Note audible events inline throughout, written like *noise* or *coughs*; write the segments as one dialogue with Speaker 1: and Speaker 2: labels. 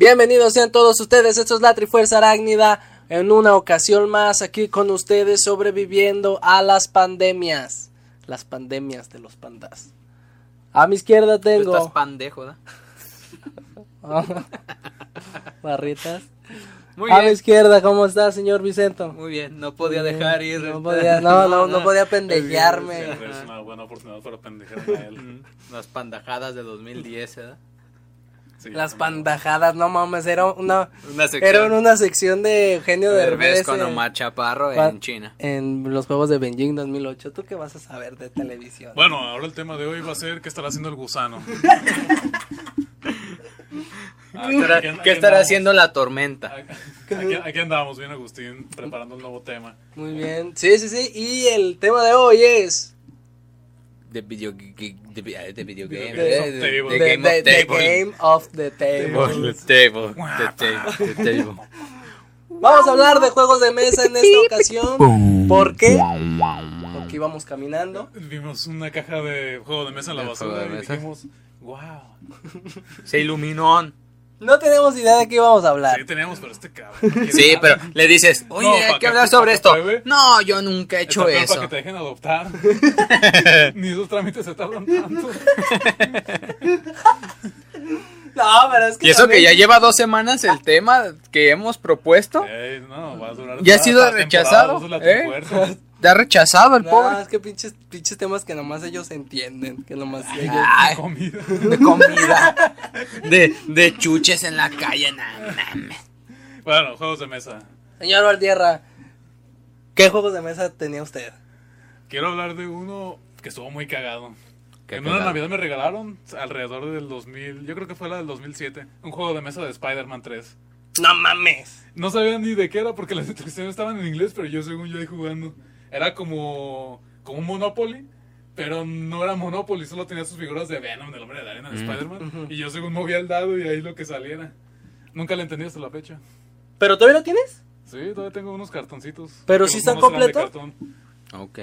Speaker 1: Bienvenidos sean todos ustedes, esto es la Trifuerza Arácnida, en una ocasión más aquí con ustedes sobreviviendo a las pandemias, las pandemias de los pandas. A mi izquierda
Speaker 2: Tú
Speaker 1: tengo...
Speaker 2: estás pandejo, ¿da? *laughs*
Speaker 1: Barritas.
Speaker 2: Muy
Speaker 1: a mi izquierda, ¿cómo está, señor Vicento?
Speaker 2: Muy bien, no podía dejar ir.
Speaker 1: No podía, no, no, no *laughs* podía pendejearme.
Speaker 3: Siempre es una buena oportunidad para pendejarme a él.
Speaker 2: Las pandajadas de 2010, ¿verdad?
Speaker 3: Sí,
Speaker 1: Las pandajadas, no mames, era una,
Speaker 2: Una
Speaker 1: era una sección de Eugenio Derbez
Speaker 2: Derbez con
Speaker 1: en-
Speaker 2: Omar Chaparro
Speaker 1: Cua-
Speaker 2: en China.
Speaker 1: en los Juegos de Beijing 2008. ¿Tú qué vas a saber de televisión?
Speaker 3: Bueno, ahora el tema de hoy va a ser qué estará haciendo el gusano. *laughs* Ah,
Speaker 2: ¿Qué estará,
Speaker 3: aquí- aquí
Speaker 2: qué estará
Speaker 3: andamos.
Speaker 2: haciendo la tormenta?
Speaker 3: Aquí, aquí andamos bien, Agustín, preparando un nuevo tema.
Speaker 1: Muy bien. Sí, sí, sí. Y el tema de hoy es
Speaker 2: De video, de, de, de video game. Eh,
Speaker 1: the,
Speaker 2: Game of
Speaker 1: the- the
Speaker 2: Table.
Speaker 1: Game of the Table.
Speaker 2: The table, the table, the table.
Speaker 1: Vamos a hablar de juegos de mesa en esta ocasión. ¿Por qué? Porque íbamos caminando.
Speaker 3: Vimos una caja de juego de mesa en la basura y dijimos, wow.
Speaker 2: Se iluminó.
Speaker 1: No tenemos idea de qué íbamos a hablar.
Speaker 3: Sí, teníamos, pero este cabrón. ¿quién
Speaker 2: Sí, pero le dices, oye,
Speaker 3: No,
Speaker 2: hay
Speaker 3: ¿para
Speaker 2: que hablar sobre esto.
Speaker 3: pruebe?
Speaker 2: No, yo nunca he hecho eso.
Speaker 3: para que te dejen adoptar. *laughs* Ni esos trámites se tardan tanto.
Speaker 1: No, pero es que.
Speaker 2: Y eso que ya lleva dos semanas el tema que hemos propuesto.
Speaker 3: Ey, no, va a durar.
Speaker 2: Ya ha sido rechazado, ¿eh? Ya ha rechazado el
Speaker 1: No,
Speaker 2: pobre.
Speaker 1: es que pinches, pinches temas que nomás ellos entienden. Que nomás ellos.
Speaker 2: Ay,
Speaker 3: Comida.
Speaker 2: de comida. De, de chuches en la calle. No mames.
Speaker 3: Bueno, juegos de mesa.
Speaker 1: Señor Valdierra, ¿qué juegos de mesa tenía usted?
Speaker 3: Quiero hablar de uno que estuvo muy cagado.
Speaker 2: Qué
Speaker 3: en una. Navidad me regalaron alrededor del 2000, yo creo que fue la del 2007, un juego de mesa de Spider-Man 3.
Speaker 1: No mames.
Speaker 3: No sabía ni de qué era porque las *laughs* instrucciones estaban en inglés, pero yo según yo ahí jugando. Era como, como un Monopoly, pero no era Monopoly, solo tenía sus figuras de Venom, del hombre de la arena, de
Speaker 2: Mm.
Speaker 3: Spider-Man. Y yo según movía el dado y ahí lo que saliera. Nunca le entendí hasta la fecha.
Speaker 1: ¿Pero todavía lo tienes?
Speaker 3: Sí, todavía tengo unos cartoncitos.
Speaker 1: ¿Pero
Speaker 3: los
Speaker 1: están completos?
Speaker 3: cartón.
Speaker 2: Ok.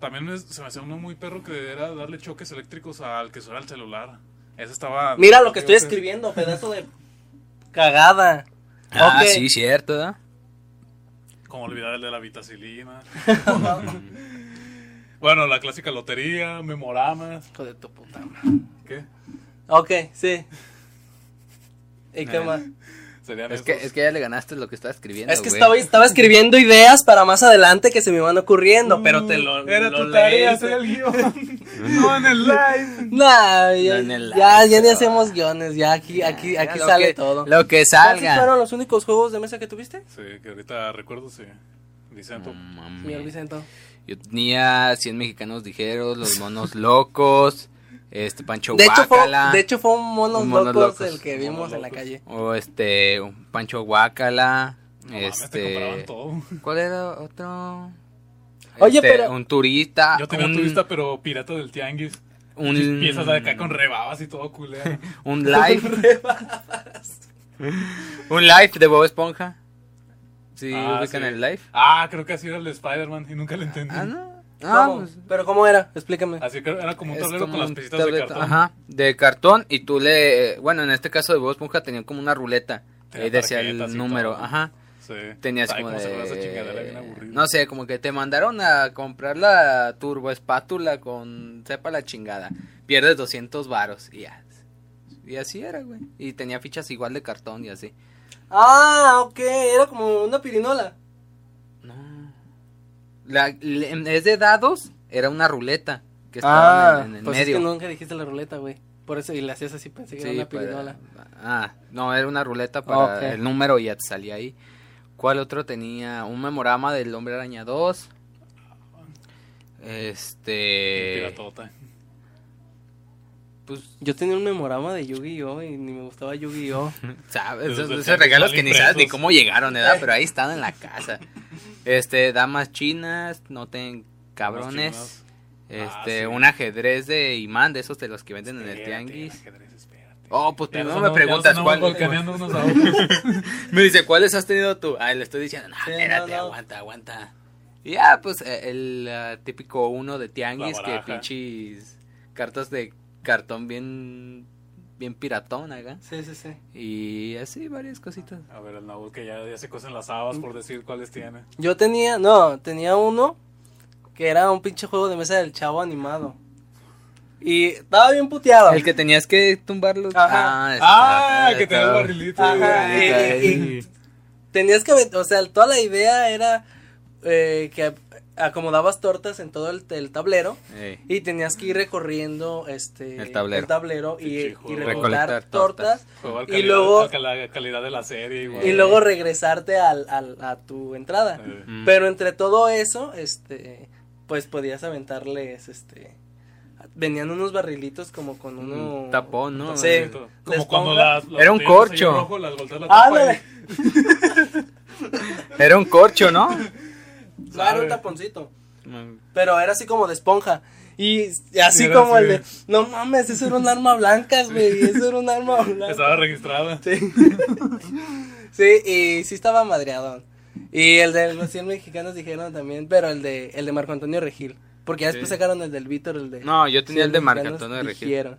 Speaker 3: También me- se me hacía uno muy perro que era darle choques eléctricos al que suena el celular. Ese estaba.
Speaker 1: Mira lo que estoy escribiendo, pedazo de cagada.
Speaker 2: Ah, sí, cierto, ¿verdad?
Speaker 3: Como olvidar el de la vitacilina. *laughs* bueno, la clásica lotería, memoramas.
Speaker 1: Hijo de tu puta madre.
Speaker 3: ¿Qué?
Speaker 1: Ok, sí. ¿Y qué
Speaker 2: Eh.
Speaker 1: más?
Speaker 3: Serían
Speaker 2: Es
Speaker 3: esos.
Speaker 2: que, es que ya le ganaste lo que estaba escribiendo.
Speaker 1: Es que
Speaker 2: güey.
Speaker 1: estaba, estaba escribiendo ideas para más adelante que se me van ocurriendo, pero te lo.
Speaker 3: Era
Speaker 1: lo
Speaker 3: tu tarea hacer el guion. *laughs* no en el live.
Speaker 1: Nah, ya,
Speaker 2: en el
Speaker 1: ya,
Speaker 2: live,
Speaker 1: ya ni hacemos guiones, ya aquí, aquí,
Speaker 2: Ya,
Speaker 1: aquí
Speaker 2: lo
Speaker 1: sale
Speaker 2: que-
Speaker 1: todo.
Speaker 2: Lo que
Speaker 1: ¿Cuáles
Speaker 2: salga.
Speaker 1: fueron los únicos juegos de mesa que tuviste,
Speaker 3: Sí, que ahorita recuerdo, sí. Vicento.
Speaker 2: Mames.
Speaker 1: señor Vicento?
Speaker 2: Yo tenía 100 mexicanos ligeros, los monos locos, este Pancho
Speaker 1: De hecho, fue,
Speaker 2: Guácala,
Speaker 1: de hecho, fue un monos,
Speaker 2: Un monos
Speaker 1: locos,
Speaker 2: locos.
Speaker 1: el que vimos en la calle.
Speaker 2: o este Pancho Guácala,
Speaker 3: No
Speaker 2: este
Speaker 3: todo. *laughs*
Speaker 2: ¿Cuál era otro?
Speaker 1: Oye,
Speaker 2: Este,
Speaker 1: pero-
Speaker 2: un turista,
Speaker 3: Yo tenía
Speaker 2: un,
Speaker 3: turista, pero pirata del tianguis.
Speaker 2: un
Speaker 3: Piezas de acá con rebabas y todo culero. *laughs*
Speaker 2: un live, *laughs* un live de Bob Esponja. Sí,
Speaker 3: Ah,
Speaker 2: ubican
Speaker 3: sí.
Speaker 2: el live.
Speaker 3: Ah, creo que así era el de Spider-Man y nunca lo entendí.
Speaker 2: Ah, no. Ah,
Speaker 1: ¿Cómo?
Speaker 2: pues,
Speaker 1: ¿Pero cómo era? Explícame.
Speaker 3: Así que era como un tablero
Speaker 2: como
Speaker 3: con las piecitas de cartón.
Speaker 2: Ajá, de cartón y tú le, bueno, en este caso de Bob Esponja tenía como una ruleta.
Speaker 3: Tenía
Speaker 2: Ahí decía el número,
Speaker 3: todo.
Speaker 2: ajá.
Speaker 3: Sí.
Speaker 2: Tenías
Speaker 3: Ay,
Speaker 2: como de, no sé, como que te mandaron a comprar la turbo espátula con, sepa la chingada, pierdes 200 varos y ya. Y así era, güey. Y tenía fichas igual de cartón y así.
Speaker 1: Ah, ok, era como una pirinola.
Speaker 2: La, en vez de dados, era una ruleta que estaba en, en el
Speaker 1: pues
Speaker 2: medio.
Speaker 1: es que nunca dijiste la ruleta, güey. Por eso, y le hacías así, pensé que
Speaker 2: Sí,
Speaker 1: era una
Speaker 2: para-
Speaker 1: pirinola.
Speaker 2: ah, no, era una ruleta para
Speaker 1: Ok.
Speaker 2: el número y ya te salía ahí. ¿Cuál otro tenía? Un memorama del Hombre Araña 2. Este.
Speaker 3: Piratota.
Speaker 2: Pues,
Speaker 1: Yo tenía un memorama de Yu-Gi-Oh! y ni me gustaba Yu-Gi-Oh! *laughs*
Speaker 2: ¿sabes?
Speaker 3: Esos
Speaker 2: Esos, regalos que ni sabes ni cómo llegaron, ¿verdad? Pero ahí están en la *laughs* casa. Este, damas chinas, no ten cabrones.
Speaker 3: chinas.
Speaker 2: Este,
Speaker 3: Ah, sí.
Speaker 2: un ajedrez de imán, de esos de los que venden en el tianguis.
Speaker 3: ajedrez, espérate.
Speaker 2: Oh, pues primero me preguntas cuál.
Speaker 3: andamos volcaneando unos a otros. *laughs*
Speaker 2: Me dice, ¿cuáles has tenido tú? Ah, le estoy diciendo, no,
Speaker 1: Sí,
Speaker 2: espérate,
Speaker 1: no, no.
Speaker 2: aguanta, aguanta. Y ya, pues, eh, el ah, típico uno de tianguis, que pinches cartas de cartón bien bien piratón acá.
Speaker 1: Sí, sí, sí.
Speaker 2: Y así, varias cositas.
Speaker 3: A ver, el Nahuel que ya, ya se cosen las habas por decir cuáles tiene.
Speaker 1: Yo tenía, no, tenía uno que era un pinche juego de mesa del chavo animado. Y estaba bien puteado.
Speaker 2: El que tenías que tumbarlo.
Speaker 1: Ajá.
Speaker 2: ese
Speaker 3: Ah,
Speaker 2: está-
Speaker 3: que te da el barrilito.
Speaker 1: Ajá,
Speaker 3: güey.
Speaker 1: y- y- Tenías que, o sea, toda la idea era eh, que acomodabas tortas en todo el, el tablero
Speaker 2: Ey.
Speaker 1: y tenías que ir recorriendo este
Speaker 2: El tablero.
Speaker 1: tablero y, y recolectar tortas,
Speaker 2: tortas.
Speaker 3: Juego al
Speaker 1: Y
Speaker 3: calidad-
Speaker 1: luego-
Speaker 3: la calidad de la serie igual.
Speaker 1: y luego regresarte al, al- a tu entrada.
Speaker 2: Mm.
Speaker 1: Pero entre todo eso, este, pues podías aventarles, este, venían unos barrilitos como con uno
Speaker 2: Un tapón, ¿no?
Speaker 1: Sí.
Speaker 3: Como cuando las,
Speaker 2: Era un corcho.
Speaker 3: rojo, las. *laughs*
Speaker 2: Era un corcho, ¿no? *laughs*
Speaker 1: Claro, un taponcito. Pero era así como de esponja. Y así
Speaker 3: Era
Speaker 1: como
Speaker 3: así.
Speaker 1: el de, no mames, eso era un arma blanca, güey, eso era un arma
Speaker 3: y *laughs*
Speaker 1: blanca.
Speaker 3: Estaba registrada.
Speaker 1: Sí. *laughs* sí, y sí estaba madreadón. Y el de los 100 mexicanos dijeron también, pero el de el de Marco Antonio Regil. Porque ya después
Speaker 2: Sí.
Speaker 1: sacaron el del Víctor, el de...
Speaker 2: No, yo tenía
Speaker 1: 100
Speaker 2: el de Marco Antonio Regil.
Speaker 1: dijeron.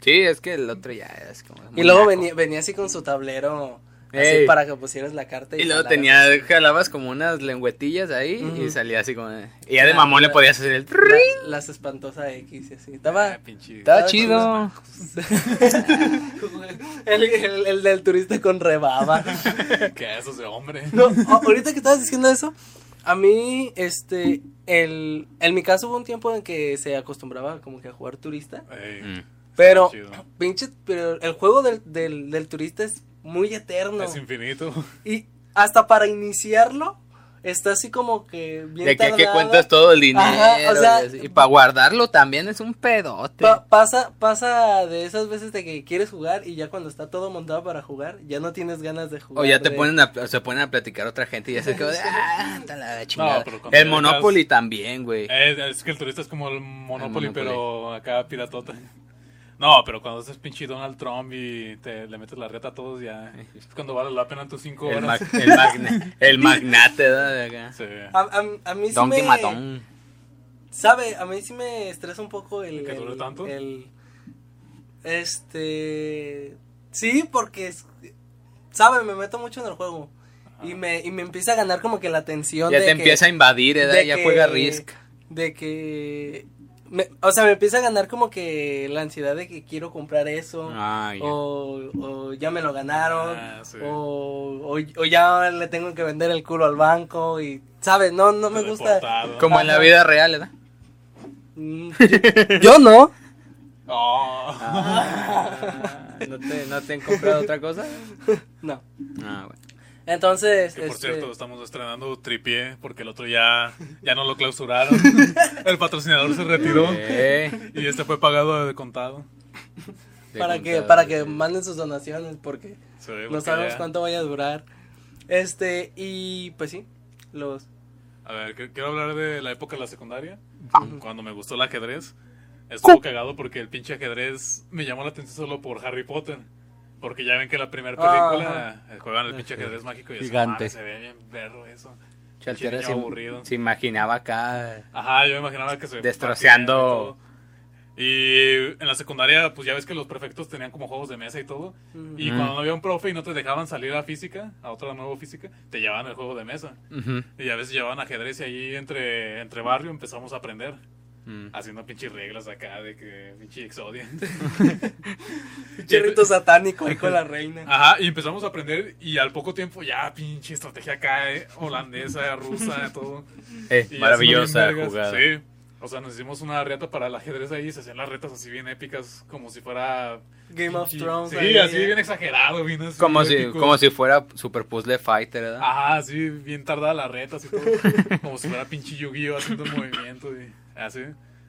Speaker 2: Sí, es que el otro ya es como.
Speaker 1: Y luego venía, venía así con su tablero, así para que pusieras la carta.
Speaker 2: Y luego
Speaker 1: jalaras.
Speaker 2: tenía, jalabas como unas lengüetillas ahí y salía así como. de- Y ya de
Speaker 1: La-
Speaker 2: mamón le podías hacer el.
Speaker 1: La- las espantosas X y así. Estaba...
Speaker 3: Ah.
Speaker 2: Estaba chido. *laughs*
Speaker 1: el, el- el del turista con rebaba. *laughs*
Speaker 3: ¿Qué eso de hombre?
Speaker 1: No, ahorita que estabas diciendo eso, a mí, este, el, en mi caso hubo un tiempo en que se acostumbraba como que a jugar turista,
Speaker 3: Ey,
Speaker 2: Mm.
Speaker 1: pero, pinche, pero el juego del, del, del turista es muy eterno.
Speaker 3: Es infinito.
Speaker 1: Y hasta para iniciarlo, está así como que bien
Speaker 2: De que, que cuentas todo el dinero.
Speaker 1: Ajá, o sea,
Speaker 2: y, para guardarlo también es un pedote.
Speaker 1: Pa- pasa, pasa de esas veces de que quieres jugar y ya cuando está todo montado para jugar, ya no tienes ganas de jugar.
Speaker 2: o ya te
Speaker 1: de-
Speaker 2: ponen a, o se ponen a platicar otra gente y ya se quedó de, *laughs* ah, la chingada. el Monopoly también, güey.
Speaker 3: Eh, es que el turista es como el Monopoly,
Speaker 2: Monopoly.
Speaker 3: pero acá piratota. No, pero cuando haces pinche Donald Trump y te le metes la reta a todos, ya es cuando vale la pena tus cinco
Speaker 2: El,
Speaker 3: horas.
Speaker 2: mag- el, magna- el magnate ¿verdad? de acá.
Speaker 3: Sí.
Speaker 1: A, a- a mí sí
Speaker 2: Donkey
Speaker 1: me...
Speaker 2: Matón.
Speaker 1: ¿Sabe? A mí sí me estresa un poco el...
Speaker 3: ¿Que dure
Speaker 1: el-
Speaker 3: tanto?
Speaker 1: el- este... Sí, porque... es- ¿Sabe? Me meto mucho en el juego. Y me, y me empieza a ganar como que la tensión
Speaker 2: Ya
Speaker 1: de
Speaker 2: te
Speaker 1: que-
Speaker 2: empieza a invadir, ¿verdad?
Speaker 1: de
Speaker 2: Ya
Speaker 1: que-
Speaker 2: juega Risk.
Speaker 1: De que... me- o sea, me empieza a ganar como que la ansiedad de que quiero comprar eso.
Speaker 2: Ah,
Speaker 1: o, o ya me lo ganaron.
Speaker 3: Ah, sí.
Speaker 1: o, o, o ya le tengo que vender el culo al banco. Y, ¿sabes? No, no me gusta.
Speaker 2: Como en la vida real, ¿verdad?
Speaker 1: Mm, Yo no.
Speaker 3: Oh.
Speaker 2: Ah, ¿no, te, ¿No te han comprado otra cosa? *laughs*
Speaker 1: No.
Speaker 2: Ah, bueno.
Speaker 1: Entonces,
Speaker 3: Que por
Speaker 1: este,
Speaker 3: cierto, estamos estrenando Tripié porque el otro ya, ya no lo clausuraron. *laughs* el patrocinador se retiró y este fue pagado de contado.
Speaker 2: de
Speaker 1: para que
Speaker 2: contado,
Speaker 1: para que
Speaker 2: sí.
Speaker 1: manden sus donaciones porque
Speaker 3: Sí,
Speaker 1: no sabemos
Speaker 3: ya-
Speaker 1: cuánto vaya a durar. Este, y pues sí, los
Speaker 3: A ver, que- quiero hablar de la época de la secundaria. Cuando me gustó el ajedrez. Estuvo cagado porque el pinche ajedrez me llamó la atención solo por Harry Potter. Porque ya ven que la primera película eh, juegan el pinche ajedrez mágico y eso,
Speaker 2: Gigante.
Speaker 3: mames, se ve bien perro eso.
Speaker 2: Chaltera se,
Speaker 3: aburrido.
Speaker 2: se imaginaba acá.
Speaker 3: Ajá, yo me imaginaba que se
Speaker 2: Destroceando.
Speaker 3: partían Y, en la secundaria, pues ya ves que los prefectos tenían como juegos de mesa y todo. Y cuando no había un profe y no te dejaban salir a física, a otra nueva física, te llevaban el juego de mesa.
Speaker 2: Ujú.
Speaker 3: Y a veces llevaban ajedrez y ahí entre, entre barrio empezamos a aprender.
Speaker 2: Mm.
Speaker 3: Haciendo pinches reglas acá de que pinche exodia. *laughs* *laughs*
Speaker 1: chirrito satánico ahí con la reina.
Speaker 3: Ajá, y empezamos a aprender y al poco tiempo ya pinche estrategia acá, eh, holandesa, rusa, todo. *laughs*
Speaker 2: Eh,
Speaker 3: Y
Speaker 2: maravillosa
Speaker 3: así
Speaker 2: jugada.
Speaker 3: Sí. O sea, nos hicimos una reta para el ajedrez ahí y se hacían las retas así bien épicas, como si fuera.
Speaker 1: Game of
Speaker 3: pinche-
Speaker 1: Thrones.
Speaker 3: Sí,
Speaker 1: ahí,
Speaker 3: así
Speaker 1: eh.
Speaker 3: bien exagerado, bien así.
Speaker 2: Como si, como si fuera Super Puzzle Fighter, ¿verdad?
Speaker 3: Ajá, sí, bien tardada retas y todo. como si fuera pinche Yu-Gi-Oh! haciendo un movimiento y así.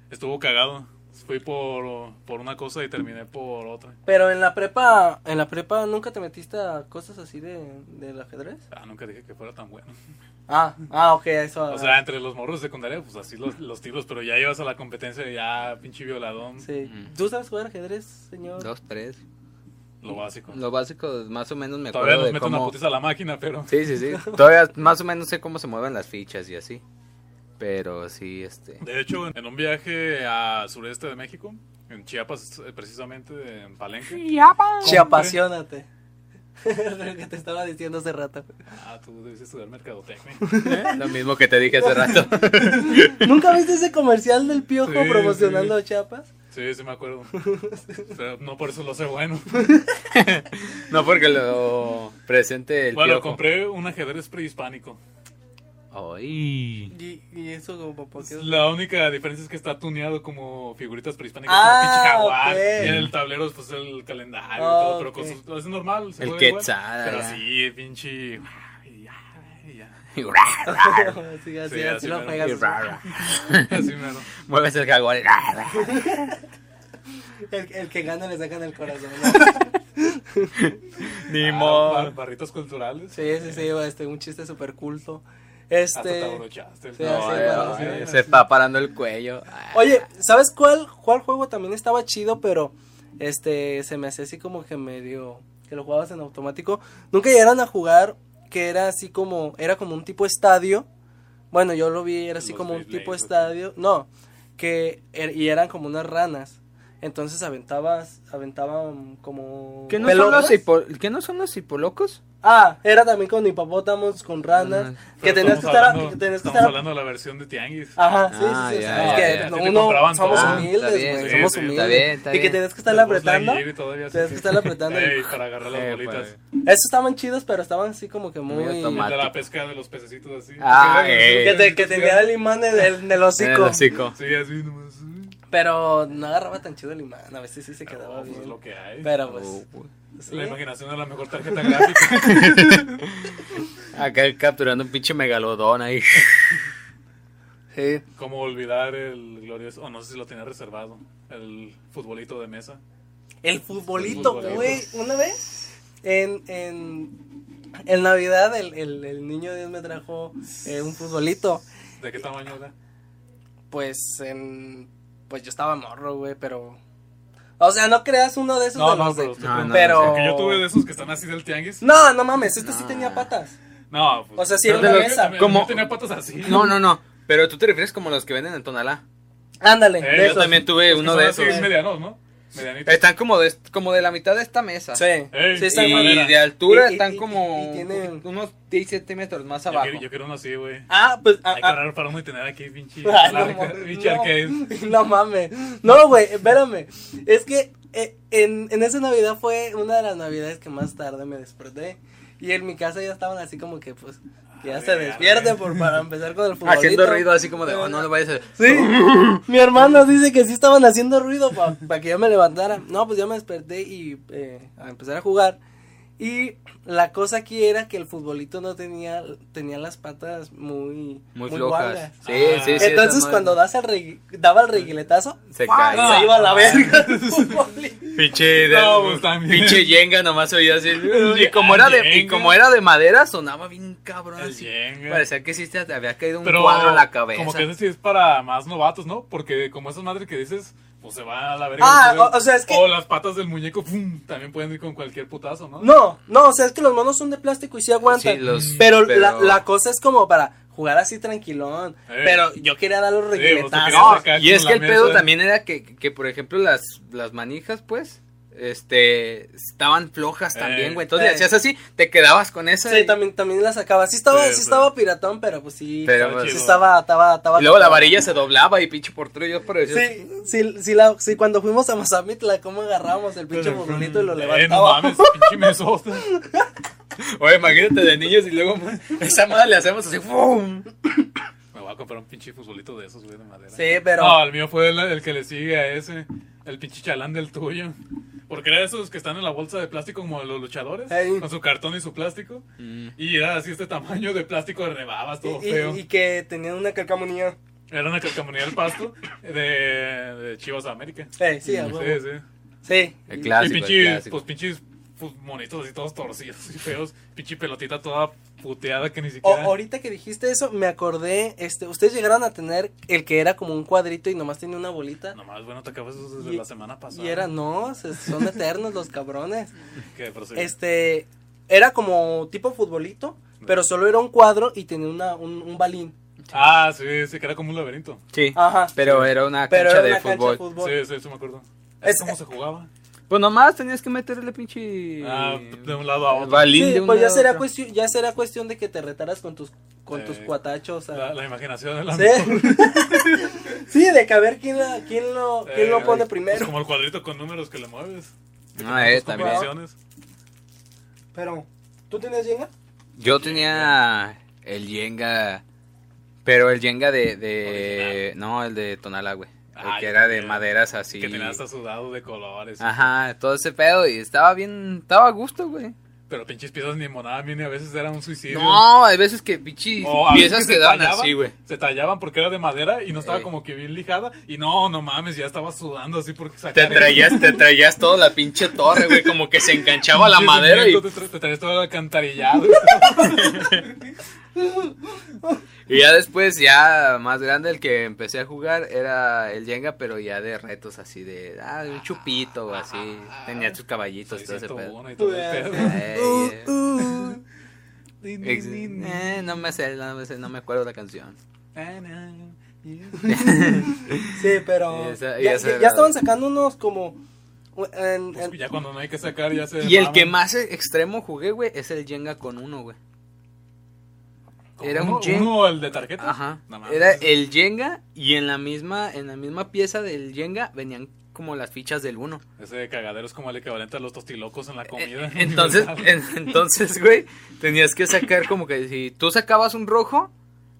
Speaker 3: Estuvo cagado. Fui por, por una cosa y terminé por otra.
Speaker 1: Pero en la prepa, en la prepa nunca te metiste a cosas así de del ajedrez?
Speaker 3: Ah, nunca dije que fuera tan bueno. *laughs*
Speaker 1: Ah, ah, ok, eso.
Speaker 3: O sea, entre los morros de secundaria, pues así los, los tiros, pero ya ibas a la competencia y ya pinche violadón.
Speaker 1: sí.
Speaker 2: Mm.
Speaker 1: ¿Tú sabes jugar ajedrez, señor?
Speaker 2: Dos, tres.
Speaker 3: Lo básico.
Speaker 2: Lo básico, más o menos me
Speaker 3: Todavía
Speaker 2: acuerdo
Speaker 3: nos
Speaker 2: de
Speaker 3: mete una
Speaker 2: cómo...
Speaker 3: putiza a la máquina, pero.
Speaker 2: Sí, sí, sí. *laughs* Todavía más o menos sé cómo se mueven las fichas y así. Pero sí, este...
Speaker 3: De hecho, en un viaje a sureste de México, En Chiapas, eh, precisamente, en Palenque.
Speaker 1: Che, apasionate. *laughs* Lo que te estaba diciendo hace rato.
Speaker 3: Ah, tú debes estudiar mercadotecnia.
Speaker 2: Lo mismo que te dije hace rato. *laughs*
Speaker 1: ¿Nunca viste ese comercial del piojo
Speaker 3: Sí,
Speaker 1: promocionando
Speaker 3: sí.
Speaker 1: Chiapas?
Speaker 3: Sí, sí me acuerdo. Pero no por eso lo sé bueno. *laughs*
Speaker 2: no porque lo presente el
Speaker 3: Bueno,
Speaker 2: piojo.
Speaker 3: compré un ajedrez prehispánico.
Speaker 2: Ay.
Speaker 1: Y, y eso como porque...
Speaker 3: La única diferencia es que está tuneado como figuritas prehispánicas.
Speaker 1: Ah,
Speaker 3: como jaguar.
Speaker 1: ok.
Speaker 3: Y en el tablero, pues el calendario y
Speaker 1: Ah,
Speaker 3: todo. Pero
Speaker 1: ok.
Speaker 3: con sus- es normal. Se
Speaker 2: El. Quetzal,
Speaker 3: Pero
Speaker 2: ya.
Speaker 3: sí, pinche. y *laughs*
Speaker 1: sí, así,
Speaker 3: Sí,
Speaker 1: así
Speaker 3: así
Speaker 1: lo. *laughs*
Speaker 3: Así mero.
Speaker 2: Mueves el jaguar.
Speaker 1: El, el que gana le sacan el corazón. ¿no? *laughs*
Speaker 2: Ni
Speaker 3: Ah,
Speaker 2: modo.
Speaker 3: bar- barritos culturales.
Speaker 1: Sí, sí, sí, este, un chiste súper culto.
Speaker 3: Hasta te
Speaker 1: Este...
Speaker 2: No, se está parando el cuello.
Speaker 1: Oye, ¿sabes cuál, cuál juego también estaba chido, pero este se me hacía así como que medio que lo jugabas en automático? Nunca llegaron a jugar que era así como era como un tipo estadio. Bueno, yo lo vi, era así
Speaker 3: Los
Speaker 1: como un tipo estadio. No, que er- y eran como unas ranas. Entonces aventabas, aventaban como
Speaker 2: ¿Qué no, son
Speaker 1: pelotas.
Speaker 2: los hipo... ¿Qué no son los hipolocos?
Speaker 1: Ah, era también con hipopótamos, con ranas,
Speaker 2: Ah,
Speaker 1: que
Speaker 3: Pero
Speaker 1: tenías que
Speaker 3: estamos
Speaker 1: estar,
Speaker 3: hablando-
Speaker 1: que tenías que
Speaker 3: Estamos
Speaker 1: estar
Speaker 3: hablando de la versión de Tianguis.
Speaker 1: Ajá, sí,
Speaker 2: Ah,
Speaker 1: sí, sí.
Speaker 2: ya,
Speaker 1: es
Speaker 2: ya,
Speaker 1: que uno somos
Speaker 3: todo.
Speaker 1: humildes,
Speaker 2: bien,
Speaker 1: güey.
Speaker 3: sí,
Speaker 1: somos
Speaker 3: sí.
Speaker 1: humildes.
Speaker 2: Está bien, está
Speaker 1: y que
Speaker 2: bien.
Speaker 1: tenías que
Speaker 3: Buzz
Speaker 1: apretando.
Speaker 3: Sí.
Speaker 1: que estarle apretando.
Speaker 3: Ey, para agarrar las bolitas.
Speaker 2: pues.
Speaker 1: Esos estaban chidos, pero estaban así como que
Speaker 2: Muy
Speaker 1: muy.
Speaker 3: De la pesca de los pececitos así.
Speaker 2: Ah,
Speaker 3: Que-.
Speaker 1: Que, te, que tenía el imán en el, en el hocico.
Speaker 2: En el hocico.
Speaker 3: Sí, así nomás.
Speaker 1: Pero no agarraba tan chido el imán. A veces sí se quedaba
Speaker 3: pues es
Speaker 1: bien.
Speaker 3: lo que hay.
Speaker 1: Pero pues. Sí.
Speaker 3: La imaginación es la mejor tarjeta gráfica. *laughs*
Speaker 2: Acá capturando un pinche megalodón ahí. *laughs*
Speaker 1: Sí.
Speaker 3: Como olvidar el glorioso, o no sé si lo tenía reservado, el futbolito de mesa.
Speaker 1: El futbolito,
Speaker 3: El futbolito.
Speaker 1: güey. Una vez en, en, en Navidad el, el, el niño Dios me trajo eh, un futbolito.
Speaker 3: ¿De qué tamaño era?
Speaker 1: Pues en. Pues yo estaba morro, güey, pero. O sea, no creas uno de esos
Speaker 3: No,
Speaker 1: de
Speaker 3: no,
Speaker 1: los de-
Speaker 3: pero, estoy
Speaker 2: No, no,
Speaker 1: pero-
Speaker 3: yo tuve de esos que están así del tianguis.
Speaker 1: No, no mames, este sí tenía patas.
Speaker 3: No, pues,
Speaker 1: O sea, sí era una
Speaker 3: de los-
Speaker 1: mesa.
Speaker 2: Como-
Speaker 3: tenía patas así.
Speaker 2: No, no, no. Pero tú te refieres como los que venden en Tonalá.
Speaker 1: Ándale,
Speaker 3: Eh, yo
Speaker 1: esos.
Speaker 2: también tuve
Speaker 3: Los que
Speaker 2: uno
Speaker 3: son
Speaker 2: de
Speaker 3: así
Speaker 2: esos.
Speaker 3: medianos, ¿no? Medianitos.
Speaker 2: Están como de, como de la mitad de esta mesa.
Speaker 1: Sí,
Speaker 3: Ey,
Speaker 1: sí están
Speaker 3: de
Speaker 2: y
Speaker 3: madera.
Speaker 2: de altura
Speaker 1: Y-
Speaker 2: están
Speaker 1: y-
Speaker 2: como
Speaker 1: y tienen-
Speaker 2: unos 10 centímetros más
Speaker 3: Yo
Speaker 2: abajo.
Speaker 3: quiero, yo quiero uno así, güey.
Speaker 1: Ah, pues. ah,
Speaker 3: Hay que
Speaker 1: ah,
Speaker 3: para uno y tener aquí pinche. *laughs*
Speaker 1: Ay, no, no. *laughs* No mames. No, güey, espérame. Es que eh, en, en esa Navidad fue una de las Navidades que más tarde me desperté. Y en mi casa ya estaban así como que, pues, ya se
Speaker 3: ver, a
Speaker 1: despierten
Speaker 3: ver.
Speaker 1: por, para empezar con el fútbol. *laughs*
Speaker 2: Haciendo ruido así como de, oh, no le vayas a...
Speaker 1: Sí, *laughs* mi hermano dice que sí estaban haciendo ruido para que yo me levantara. No, pues ya me desperté y eh, a empezar a jugar. Y la cosa aquí era que el futbolito no tenía, tenía las patas muy,
Speaker 2: Muy. Sí,
Speaker 3: Ah.
Speaker 2: sí, sí.
Speaker 1: Entonces cuando das el regui- daba el reguiletazo,
Speaker 2: Se cae.
Speaker 1: se iba a la verga. *laughs*
Speaker 2: Pinche
Speaker 3: No, pues,
Speaker 2: pinche yenga nomás oía así. *laughs* Y como era de, y como era de madera, sonaba bien cabrón. Así. Parecía que sí te había caído un
Speaker 3: Pero
Speaker 2: cuadro en la cabeza.
Speaker 3: Como que ese sí es para más novatos, ¿no? Porque como esas madres que dices, pues se va a la verga.
Speaker 1: Ah,
Speaker 3: entonces-
Speaker 1: o- o sea, es que-
Speaker 3: O las patas del muñeco, ¡fum! También pueden ir con cualquier putazo, ¿no?
Speaker 1: No, no, o sea, es que los monos son de plástico y sí aguantan.
Speaker 2: Sí, los-
Speaker 1: pero,
Speaker 2: pero-
Speaker 1: La, la cosa es como para jugar así tranquilón.
Speaker 3: Eh.
Speaker 1: Pero yo quería dar los
Speaker 3: pues,
Speaker 2: No,
Speaker 3: acá
Speaker 2: y es que el pedo también era que, que, por ejemplo, las, las manijas, pues, este, estaban flojas también, güey. Entonces,
Speaker 1: eh.
Speaker 2: le hacías así, te quedabas con esa.
Speaker 1: Sí,
Speaker 2: y-
Speaker 1: también, también la sacaba. Sí estaba,
Speaker 3: Sí,
Speaker 1: sí,
Speaker 3: sí.
Speaker 1: estaba piratón, pero pues sí.
Speaker 2: Pero,
Speaker 3: Estaba
Speaker 2: pues,
Speaker 1: sí estaba, estaba, estaba.
Speaker 2: y luego la varilla se doblaba y pinche por yo eso.
Speaker 1: Sí, sí, sí, la, sí, cuando fuimos a Mazamitla, cómo agarrábamos el pinche futbolito y lo
Speaker 3: Eh, no
Speaker 1: levantábamos.
Speaker 3: mames, pinche mesota. *laughs*
Speaker 2: Oye, imagínate de niños y luego esa madre le hacemos así, ¡fum!
Speaker 3: Me voy a comprar un pinche futbolito de esos, güey, de madera.
Speaker 1: Sí, pero.
Speaker 3: No, el mío fue el, el que le sigue a ese. El pinche chalán del tuyo. Porque era de esos que están en la bolsa de plástico como los luchadores. Con su cartón y su plástico.
Speaker 2: Mm.
Speaker 3: Y era así este tamaño de plástico de rebabas, todo
Speaker 1: y,
Speaker 3: feo.
Speaker 1: y- y que tenían una calcamonía.
Speaker 3: Era una calcamonía del pasto de, de Chivas América.
Speaker 1: Eh, sí, a
Speaker 3: Sí, sí.
Speaker 1: Sí.
Speaker 2: El clásico.
Speaker 3: y pinches,
Speaker 2: clásico.
Speaker 3: pues pinches pues, monitos así todos torcidos y feos. Pinche pelotita toda puteada que ni
Speaker 1: O-
Speaker 3: siquiera.
Speaker 1: ahorita que dijiste eso, me acordé, este, ustedes llegaron a tener el que era como un cuadrito y nomás tenía una bolita.
Speaker 3: Nomás, bueno, te acabas eso desde
Speaker 1: Y-
Speaker 3: la semana pasada.
Speaker 1: Y era, no, se- son eternos los cabrones. *laughs*
Speaker 3: Prosigue.
Speaker 1: Este, era como tipo futbolito, pero solo era un cuadro y tenía una, un, un balín.
Speaker 3: Ah, sí, sí, que era como un laberinto.
Speaker 2: Sí,
Speaker 1: Ajá.
Speaker 2: pero era una
Speaker 1: Pero
Speaker 2: cancha de
Speaker 1: cancha
Speaker 2: fútbol.
Speaker 1: de fútbol.
Speaker 3: Sí, sí, sí, me acuerdo. ¿Es
Speaker 1: Es-
Speaker 3: cómo se jugaba?
Speaker 2: Pues nomás tenías que meterle pinche.
Speaker 3: Ah, de un lado a otro.
Speaker 2: balín
Speaker 1: Sí,
Speaker 2: de un
Speaker 1: pues ya será
Speaker 2: otro.
Speaker 1: cuestión, ya será cuestión de que te retaras con tus con tus
Speaker 3: Sí.
Speaker 1: cuatachos. a-
Speaker 3: La, la imaginación de la
Speaker 1: Sí. *laughs* sí, de que a ver quién, la- quién lo quién lo
Speaker 3: Eh,
Speaker 1: pone
Speaker 3: Es
Speaker 1: primero.
Speaker 3: como el cuadrito con números que le mueves.
Speaker 2: Ah,
Speaker 3: te
Speaker 2: eh,
Speaker 3: tus
Speaker 2: también.
Speaker 1: Pero ¿tú tienes Jenga?
Speaker 2: Yo tenía el Jenga. Pero el Jenga de. de no, el de Tonala, güey. El
Speaker 3: Ah,
Speaker 2: que era de maderas así.
Speaker 3: Que tenía hasta sudado de colores.
Speaker 2: Ajá, todo ese pedo. Y estaba bien. Estaba a gusto, güey.
Speaker 3: Pero pinches piezas ni monaban bien y a veces era un suicidio.
Speaker 2: No, hay veces que pinche
Speaker 3: O a veces
Speaker 2: piezas
Speaker 3: que
Speaker 2: quedaban
Speaker 3: tallaban,
Speaker 2: así, güey.
Speaker 3: Se tallaban porque era de madera y no estaba
Speaker 2: Ey.
Speaker 3: como que bien lijada. Y no, no mames, ya estaba sudando así porque
Speaker 2: Te traías, te traías toda la pinche torre, güey. Como que se enganchaba la madera y,
Speaker 3: Te, tra- te traías todo el alcantarillado. *laughs* *laughs*
Speaker 2: y ya después, ya más grande, el que empecé a jugar era el Jenga, pero ya de retos así de, ah, un chupito o así. Tenía sus caballitos, todo ese pedo.
Speaker 3: 601 y todo el pedo.
Speaker 2: Eh, *laughs*
Speaker 1: Uh,
Speaker 2: eh.
Speaker 1: uh.
Speaker 2: Eh, no me sé, no me sé, no me acuerdo la canción. *laughs*
Speaker 1: Sí, pero
Speaker 2: Esa-
Speaker 1: ya, ya- estaban sacando unos como en- en-
Speaker 3: Pues ya cuando no hay que sacar ya se
Speaker 2: Y el
Speaker 3: maman.
Speaker 2: que más extremo jugué, güey, es el Jenga con uno, güey. Era un
Speaker 3: ¿Uno,
Speaker 2: Jenga.
Speaker 3: uno, el de tarjeta?
Speaker 2: Ajá.
Speaker 3: No mames.
Speaker 2: Era el Jenga y en la misma en la misma pieza del Jenga venían como las fichas del uno.
Speaker 3: Ese cagadero es como el equivalente a los tostilocos en la comida.
Speaker 2: Eh, Entonces, *laughs* en- entonces, güey, tenías que sacar como que si tú sacabas un rojo,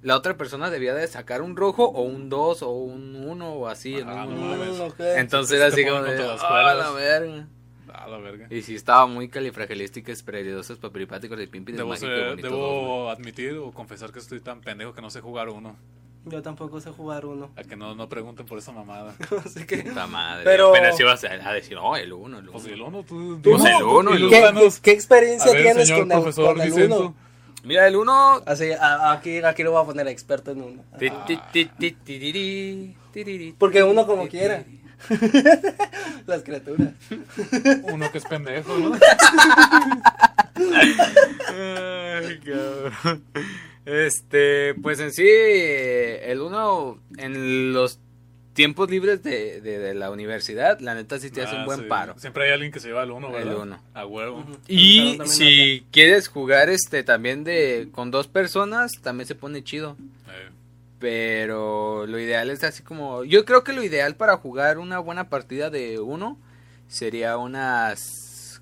Speaker 2: la otra persona debía de sacar un rojo o un 2 o un 1 o así. en
Speaker 3: Ah,
Speaker 2: un-
Speaker 3: no mames.
Speaker 1: Ok.
Speaker 2: Entonces era así como de, "Ah,
Speaker 3: cuerdas".
Speaker 2: la verga.
Speaker 3: Ah, la verga.
Speaker 2: Y sí estaba muy califragilísticos, espredosos, papiripáticos, y pimpi del
Speaker 3: Debo,
Speaker 2: mágico,
Speaker 3: ser-
Speaker 2: bonito,
Speaker 3: debo
Speaker 2: dos,
Speaker 3: admitir o confesar que estoy tan pendejo que no sé jugar uno.
Speaker 1: Yo tampoco sé jugar uno.
Speaker 3: A que no, no pregunten por esa mamada. *laughs*
Speaker 1: Así que
Speaker 2: Puta madre.
Speaker 1: Pero-
Speaker 2: Apenas ibas a, a decir, no, el 1, el 1.
Speaker 3: Pues el uno, tú.
Speaker 1: Tú
Speaker 3: tú-
Speaker 2: no, el uno, el uno.
Speaker 1: ¿Qué, qué- qué experiencia
Speaker 3: A ver,
Speaker 1: tienes
Speaker 3: señor
Speaker 1: con el,
Speaker 3: profesor
Speaker 1: con el
Speaker 3: Vicento.
Speaker 1: uno?
Speaker 2: Mira, el 1.
Speaker 1: Así, a- aquí, aquí lo voy a poner experto en uno.
Speaker 2: Tiriri,
Speaker 1: Porque uno como quiera. *laughs* Las criaturas.
Speaker 3: Uno que es pendejo, ¿no?
Speaker 2: Ay, cabrón. Este, pues en sí, el uno en los tiempos libres de, de, de la universidad, la neta sí te hace
Speaker 3: Ah,
Speaker 2: un buen
Speaker 3: sí.
Speaker 2: paro.
Speaker 3: Siempre hay alguien que se lleva el uno, ¿verdad?
Speaker 2: El uno.
Speaker 3: A huevo.
Speaker 2: Y si quieres jugar este también de con dos personas, también se pone chido.
Speaker 3: Eh,
Speaker 2: Pero lo ideal es así como. Yo creo que lo ideal para jugar una buena partida de uno sería unas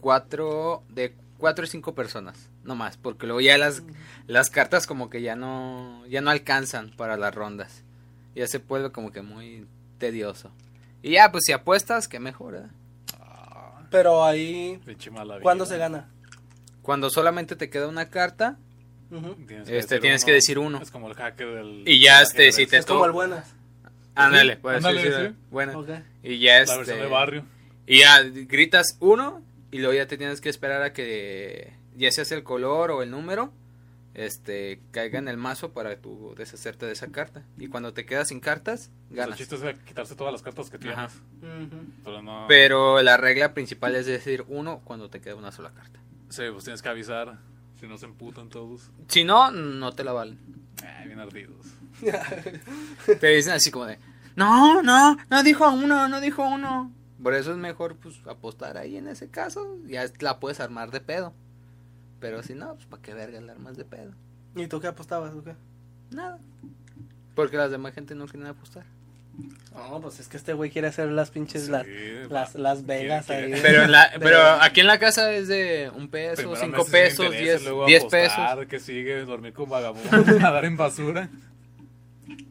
Speaker 2: cuatro. de cuatro o cinco personas. No más. Porque luego ya las, las cartas como que ya no. ya no alcanzan para las rondas. Ya se vuelve como que muy tedioso. Y ya, pues si apuestas, que mejor, ¿eh?
Speaker 1: Pero ahí. ¿cuándo se gana?
Speaker 2: Cuando solamente te queda una carta.
Speaker 3: Tienes
Speaker 2: Este,
Speaker 3: decir
Speaker 2: tienes
Speaker 3: uno.
Speaker 2: que decir uno.
Speaker 3: Es como el hacker del.
Speaker 2: Y ya, este, si te
Speaker 1: Es como el buenas.
Speaker 2: Ándale, puedes
Speaker 3: Ándale,
Speaker 2: decir,
Speaker 3: sí.
Speaker 2: Bueno.
Speaker 1: Ok.
Speaker 2: Y ya
Speaker 3: La
Speaker 2: este.
Speaker 3: versión de barrio.
Speaker 2: Y ya gritas uno y luego ya te tienes que esperar a que ya se hace el color o el número este caiga en el mazo para tú deshacerte de esa carta. Y cuando te quedas sin cartas,
Speaker 3: El
Speaker 2: ganas.
Speaker 3: chiste es quitarse todas las cartas que tienes. Pero no.
Speaker 2: Pero la regla principal es decir uno cuando te queda una sola carta.
Speaker 3: Sí, pues tienes que avisar. Si no se emputan todos.
Speaker 2: Si no, no te la valen.
Speaker 3: Ay, bien ardidos. *laughs*
Speaker 2: Te dicen así como de, no, no, no dijo uno, no dijo uno. Por eso es mejor pues apostar ahí en ese caso. Ya la puedes armar de pedo. Pero si no, pues para qué verga la armas de pedo.
Speaker 1: ¿Y tú qué apostabas o qué?
Speaker 2: Nada. Porque las demás gente no quieren apostar.
Speaker 1: No, pues es que este güey quiere hacer las pinches
Speaker 3: Sí,
Speaker 1: las, las, las vegas
Speaker 3: quiere-
Speaker 1: ahí.
Speaker 2: Pero, en la, *laughs*
Speaker 1: de-
Speaker 2: pero aquí en la casa es de un peso,
Speaker 3: Primero
Speaker 2: cinco pesos, diez,
Speaker 3: luego
Speaker 2: diez
Speaker 3: apostar,
Speaker 2: pesos.
Speaker 3: que sigue, dormir con vagabundos, *laughs* nadar en basura.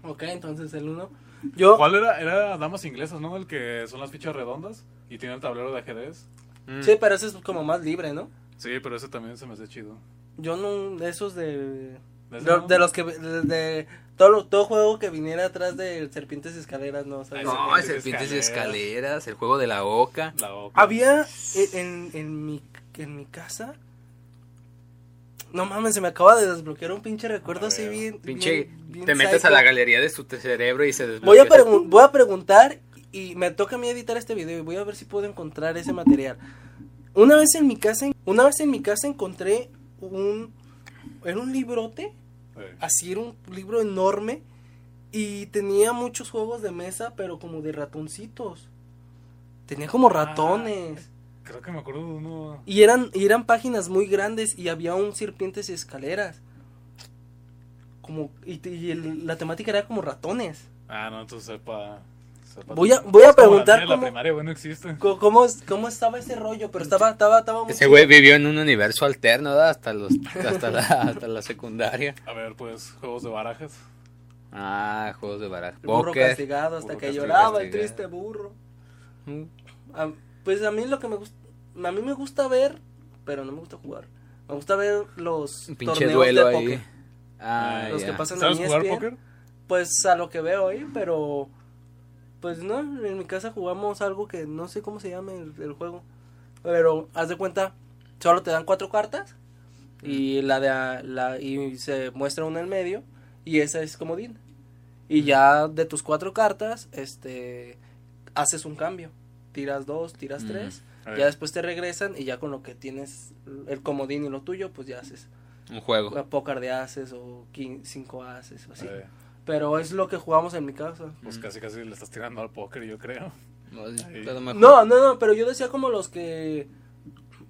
Speaker 1: Ok, entonces el uno. Yo,
Speaker 3: ¿Cuál era? Era Damas Inglesas, ¿no? El que son las fichas redondas y tiene el tablero de ajedrez.
Speaker 2: Mm.
Speaker 1: sí, pero ese es como más libre, ¿no?
Speaker 3: Sí, pero ese también se me hace chido.
Speaker 1: Yo no, de esos de...
Speaker 3: ¿De
Speaker 1: los que... De, de- todo, lo- todo juego que viniera atrás de Serpientes y Escaleras, no, ¿sabes?
Speaker 2: No,
Speaker 3: Serpientes y
Speaker 2: serpientes y
Speaker 3: escaleras.
Speaker 2: escaleras, el juego de la oca.
Speaker 3: La oca.
Speaker 1: Había en, en, en mi, en mi casa... No mames, se me acaba de desbloquear un pinche recuerdo así bien...
Speaker 2: Pinche,
Speaker 1: bien- bien
Speaker 2: te metes a la galería de su cerebro y se
Speaker 1: Voy a,
Speaker 2: desbloquea.
Speaker 1: voy a preguntar y me toca a mí editar este video y voy a ver si puedo encontrar ese material. Una vez en mi casa, una vez en mi casa encontré un era un librote,
Speaker 3: Eh,
Speaker 1: así era un libro enorme y tenía muchos juegos de mesa, pero como de ratoncitos. Tenía como ratones.
Speaker 3: Creo que me acuerdo de uno.
Speaker 1: Y eran, y eran páginas muy grandes y había un serpientes y escaleras. Como, y, y el- la temática era como ratones.
Speaker 3: Ah, no, entonces sepa.
Speaker 1: Voy a- voy a preguntar
Speaker 3: la
Speaker 1: cómo-
Speaker 3: primaria, existe.
Speaker 1: ¿Cómo, cómo estaba ese rollo? Pero estaba, estaba, estaba muy
Speaker 2: Ese güey vivió en un universo alterno, ¿verdad? Hasta, los, hasta, la, hasta la secundaria.
Speaker 3: A ver, pues, juegos de barajas.
Speaker 2: Ah, juegos de baraja.
Speaker 1: El burro castigado hasta
Speaker 3: Burro
Speaker 1: que
Speaker 3: castigado.
Speaker 1: lloraba el triste burro.
Speaker 2: Mm.
Speaker 1: Ah, pues a mí lo que me gusta, a mí me gusta ver, pero no me gusta jugar. Me gusta ver los
Speaker 2: Un pinche
Speaker 1: torneos
Speaker 2: duelo
Speaker 1: de
Speaker 2: ahí.
Speaker 1: póker.
Speaker 2: Ah,
Speaker 1: Los que pasan
Speaker 3: ¿Sabes
Speaker 1: en
Speaker 3: jugar
Speaker 1: ESPN.
Speaker 3: póker?
Speaker 1: Pues a lo que veo ahí, pero pues no, en mi casa jugamos algo que no sé cómo se llama el, el juego. Pero haz de cuenta, solo te dan cuatro cartas y la de la y se muestra una en medio y esa es comodín. Y ya de tus cuatro cartas, este haces un cambio. Tiras dos, tiras
Speaker 2: Mm.
Speaker 1: tres, ya después te regresan y ya con lo que tienes el comodín y lo tuyo, pues ya haces
Speaker 2: Un juego.
Speaker 1: a póker de haces o cinco haces o así. Pero es lo que jugamos en mi casa.
Speaker 3: pues casi casi le estás tirando al póker, yo creo.
Speaker 2: No, sí,
Speaker 1: No, no, no, pero yo decía como los que...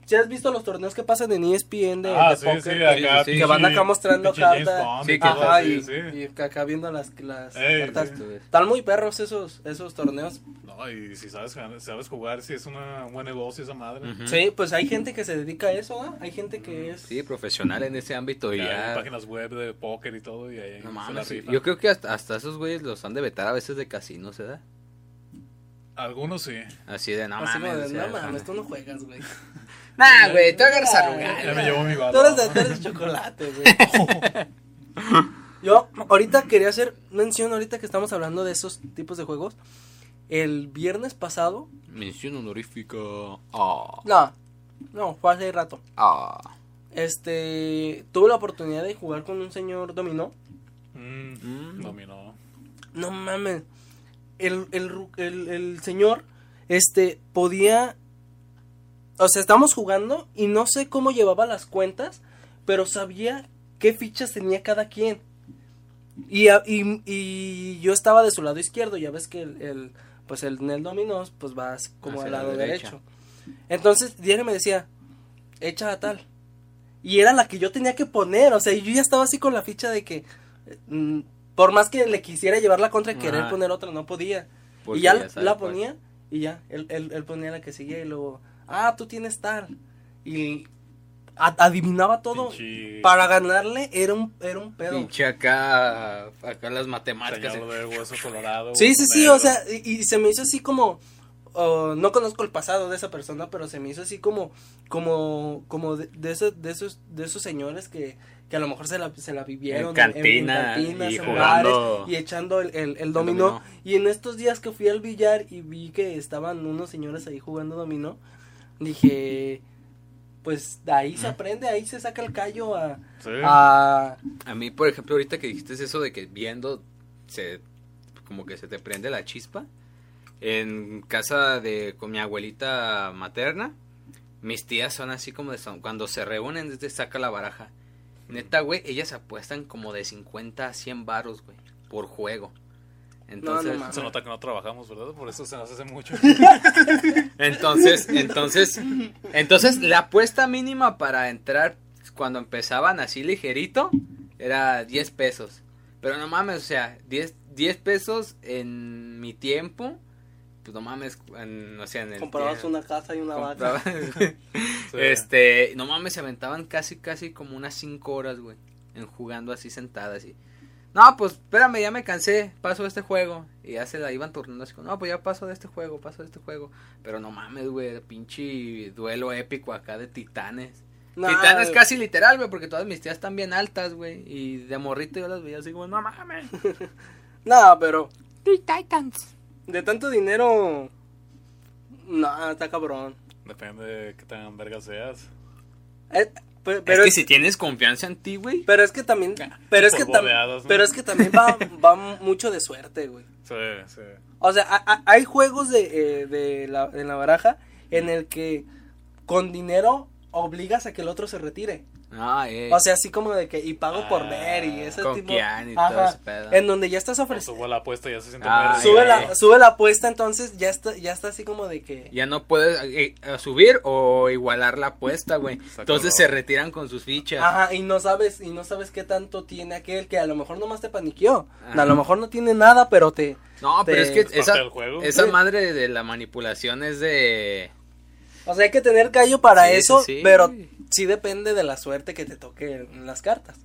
Speaker 1: Si has visto los torneos que pasan en ESPN de,
Speaker 3: ah,
Speaker 1: de
Speaker 3: sí,
Speaker 1: póker,
Speaker 3: sí,
Speaker 1: que-
Speaker 3: acá.
Speaker 2: sí,
Speaker 1: que van acá mostrando cartas.
Speaker 2: Que-
Speaker 1: Ajá, y,
Speaker 3: sí.
Speaker 1: y acá viendo las, las
Speaker 3: Ey,
Speaker 1: cartas.
Speaker 3: sí.
Speaker 1: Están muy perros esos, esos torneos.
Speaker 3: No, y si sabes, sabes jugar, si es una, un buen negocio esa madre.
Speaker 1: Sí, pues hay gente que se dedica a eso, ¿no? Hay gente que es...
Speaker 2: Sí, profesional en ese ámbito y
Speaker 3: Ya hay páginas web de póker y todo, y ahí
Speaker 2: No
Speaker 3: se la
Speaker 2: mames, sí.
Speaker 3: rifan.
Speaker 2: yo creo que hasta, hasta esos güeyes los han de vetar a veces de casinos, ¿verdad?
Speaker 3: Algunos sí.
Speaker 2: Así de no
Speaker 1: así
Speaker 2: mames.
Speaker 1: de, no mames, tú no juegas, güey.
Speaker 2: Nah, güey, tú agarras a lugar.
Speaker 3: Ya me llevó mi
Speaker 1: Tú
Speaker 3: balón.
Speaker 1: eres de, tú eres de chocolate, güey. *laughs* Yo ahorita quería hacer mención, ahorita que estamos hablando de esos tipos de juegos. El viernes pasado,
Speaker 2: Mención honorífica. Ah,
Speaker 1: no, no, fue hace rato.
Speaker 2: ah.
Speaker 1: Este, tuve la oportunidad de jugar con un señor dominó.
Speaker 3: Mm,
Speaker 2: Mm.
Speaker 3: Dominó.
Speaker 1: No mames. El, el, el señor, este, podía... O sea, estábamos jugando y no sé cómo llevaba las cuentas, pero sabía qué fichas tenía cada quien. Y, y, y yo estaba de su lado izquierdo, ya ves que el, el- pues el, en el dominó, pues vas como al
Speaker 2: la
Speaker 1: lado derecho. Entonces, diario me decía, echa a tal. Y era la que yo tenía que poner, o sea, yo ya estaba así con la ficha de que, mm, por más que le quisiera llevar la contra y querer poner otra, no podía.
Speaker 2: Porque
Speaker 1: y ya, la ponía y ya, él, él, él ponía la que seguía y luego, ah, tú tienes tal. Y adivinaba todo.
Speaker 3: Pinche
Speaker 1: Para ganarle era un, era un pedo.
Speaker 2: Pinche acá, acá las matemáticas.
Speaker 3: señor de hueso colorado.
Speaker 1: Sí, sí, sí,
Speaker 3: negro.
Speaker 1: o sea, y, y se me hizo así como, oh, no conozco el pasado de esa persona, pero se me hizo así como, como, como de, de esos, de esos, de esos señores que, que a lo mejor se la, se la vivieron
Speaker 2: En cantina y
Speaker 1: en
Speaker 2: jugando
Speaker 1: bares, y echando el, el, el dominó. Y en estos días que fui al billar y vi que estaban unos señores ahí jugando dominó, dije, pues de ahí se aprende, ahí se saca el callo a,
Speaker 3: Sí.
Speaker 1: a
Speaker 2: A mí, por ejemplo, ahorita que dijiste eso de que viendo se como que se te prende la chispa. En casa de con mi abuelita materna, mis tías son así como de son, cuando se reúnen desde saca la baraja. Neta, güey, ellas apuestan como de 50 a 100 varos, güey, por juego. Entonces,
Speaker 1: mames.
Speaker 3: Se nota que no trabajamos, ¿verdad? Por eso se nos hace mucho. *laughs*
Speaker 2: Entonces, entonces, entonces la apuesta mínima para entrar cuando empezaban así ligerito era 10 pesos. Pero no mames, o sea, 10, 10 pesos en mi tiempo, pues no mames, en, o sea, en el
Speaker 1: comprabas una casa y una vaca. *laughs* *laughs*
Speaker 2: Este, no mames, se aventaban casi, casi como unas 5 horas, güey, en jugando así sentadas y... No, pues espérame, ya me cansé, paso de este juego. Y ya se la iban turnando así como, no, pues ya paso de este juego, paso de este juego. Pero no mames, güey, pinche duelo épico acá de titanes.
Speaker 1: Nah,
Speaker 2: titanes casi literal, güey, porque todas mis tías están bien altas, güey. Y de morrito yo las veía así como, no mames. *laughs*
Speaker 1: No, pero
Speaker 2: Titans.
Speaker 1: de tanto dinero. No, está cabrón.
Speaker 3: Depende de qué tan verga seas.
Speaker 1: Eh,
Speaker 2: Pero
Speaker 1: pero,
Speaker 2: es
Speaker 1: es,
Speaker 2: que si tienes confianza en ti, güey.
Speaker 1: pero es que también. Pero es que, tam-
Speaker 3: de
Speaker 1: pero es que también va, va mucho de suerte, güey.
Speaker 3: Sí, sí.
Speaker 1: O sea, a- a- hay juegos de, eh, de la, en la baraja en el que con dinero obligas a que el otro se retire.
Speaker 2: Ah, eh.
Speaker 1: O sea, así como de que, y pago por
Speaker 3: Ah,
Speaker 1: ver, y ese
Speaker 2: con
Speaker 1: tipo.
Speaker 2: Kian y todo ese pedo.
Speaker 1: En donde ya estás ofreciendo.
Speaker 3: subo la apuesta y ya se siente
Speaker 2: Ah,
Speaker 1: Sube la, sube la apuesta, entonces ya está, ya está así como de que.
Speaker 2: ya no puedes eh, eh, subir o igualar la apuesta, güey. Entonces se retiran con sus fichas.
Speaker 1: Ajá, y no sabes, y no sabes qué tanto tiene aquel que a lo mejor nomás te paniqueó.
Speaker 2: Ajá.
Speaker 1: A lo mejor no tiene nada, pero te.
Speaker 2: No, pero es que esa,
Speaker 3: juego.
Speaker 2: esa madre de la manipulación es de...
Speaker 1: O sea, hay que tener callo para
Speaker 2: Sí,
Speaker 1: eso,
Speaker 2: sí.
Speaker 1: pero sí depende de la suerte que te toque en las cartas.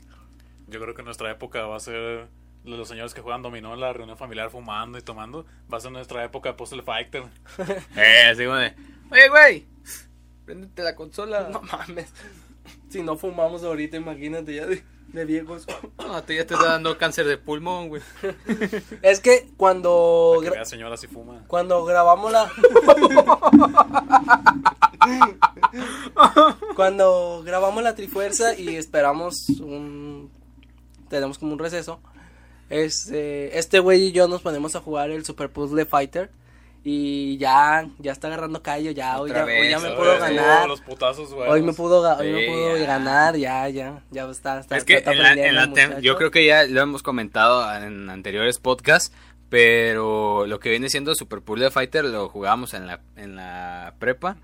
Speaker 3: Yo creo que nuestra época va a ser los señores que juegan dominó en la reunión familiar fumando y tomando. Va a ser nuestra época Puzzle Fighter. *laughs*
Speaker 2: Eh, así como de... Oye, güey, préndete la consola.
Speaker 1: No mames. Si no fumamos ahorita, imagínate ya de, de viejos. *coughs*
Speaker 2: No, te ya te está dando cáncer de pulmón, güey. *laughs*
Speaker 1: Es que cuando
Speaker 3: vea señora si fuma.
Speaker 1: cuando grabamos la *laughs* cuando grabamos la Trifuerza y esperamos un tenemos como un receso. Este este güey y yo nos ponemos a jugar el Super Puzzle Fighter y ya ya está agarrando callo ya hoy ya, hoy ya
Speaker 2: vez,
Speaker 1: me puedo
Speaker 2: vez.
Speaker 1: ganar.
Speaker 3: Los putazos, güey.
Speaker 1: Hoy me pudo, hoy me pudo
Speaker 2: ya.
Speaker 1: ganar, ya, ya, ya está, está,
Speaker 2: es que
Speaker 1: está
Speaker 2: en la- en la tem- yo creo que ya lo hemos comentado en anteriores podcasts, pero lo que viene siendo Super Puzzle Fighter lo jugábamos en la, en la prepa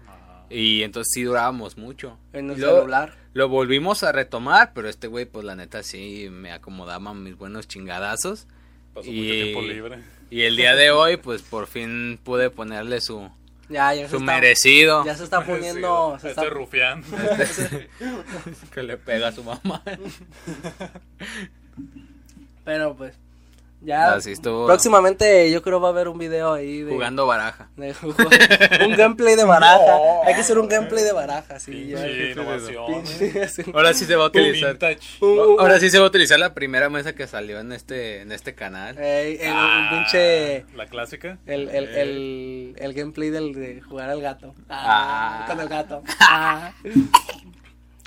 Speaker 2: y entonces sí durábamos mucho.
Speaker 1: En el
Speaker 2: luego
Speaker 1: celular.
Speaker 2: Lo volvimos a retomar, pero este güey, pues la neta sí me acomodaba mis buenos chingadazos.
Speaker 3: Pasó
Speaker 2: Y-
Speaker 3: mucho tiempo libre.
Speaker 2: Y el día de hoy, pues por fin pude ponerle su,
Speaker 1: Ya, ya
Speaker 2: su
Speaker 1: está,
Speaker 2: merecido
Speaker 1: ya se está poniendo, se
Speaker 3: Este
Speaker 1: está,
Speaker 3: rufián. *laughs*
Speaker 2: que le pega a su mamá.
Speaker 1: pero pues, ya,
Speaker 2: Así estuvo
Speaker 1: próximamente yo creo va a haber un video ahí de,
Speaker 2: jugando baraja.
Speaker 1: de un gameplay de baraja,
Speaker 3: No.
Speaker 1: hay que hacer un gameplay de baraja, sí, ya.
Speaker 3: Pinche innovación.
Speaker 1: Pinche, así.
Speaker 2: Ahora sí se va a utilizar.
Speaker 1: Un- un-
Speaker 2: Ahora sí se va a utilizar la primera mesa que salió en este, en este canal.
Speaker 1: Ey, el,
Speaker 3: Ah,
Speaker 1: pinche,
Speaker 3: La clásica.
Speaker 1: el, el,
Speaker 3: Eh,
Speaker 1: el, el gameplay del, de jugar al gato,
Speaker 2: Ah.
Speaker 1: con el gato, *laughs* ah.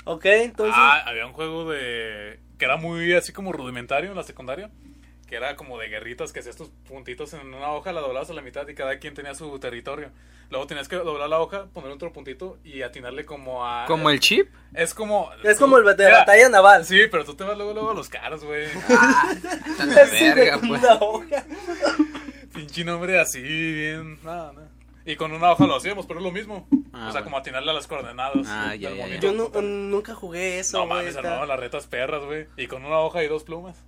Speaker 1: ok, entonces,
Speaker 3: Ah, había un juego de. que era muy así como rudimentario en la secundaria. Que era como de guerritas que hacías tus puntitos en una hoja, la doblabas a la mitad y cada quien tenía su territorio. Luego tenías que doblar la hoja, poner otro puntito y atinarle como a.
Speaker 2: Como el chip.
Speaker 3: Es como.
Speaker 1: es como el de
Speaker 3: Mira,
Speaker 1: batalla naval.
Speaker 3: Sí, pero tú te vas luego, luego a los caros, güey. *laughs*
Speaker 1: De
Speaker 2: verga,
Speaker 1: con
Speaker 2: pues.
Speaker 1: una hoja. *laughs*
Speaker 3: Pinche nombre así, bien. Nada, nada. Y con una hoja lo hacíamos, pero es lo mismo.
Speaker 2: Ah,
Speaker 3: o sea,
Speaker 2: bueno.
Speaker 3: como atinarle a las coordenadas.
Speaker 2: Ah, ya, ya, ya.
Speaker 1: Yo nu- nunca jugué eso,
Speaker 3: No mames, armaban las retas perras, güey. Y con una hoja y dos plumas.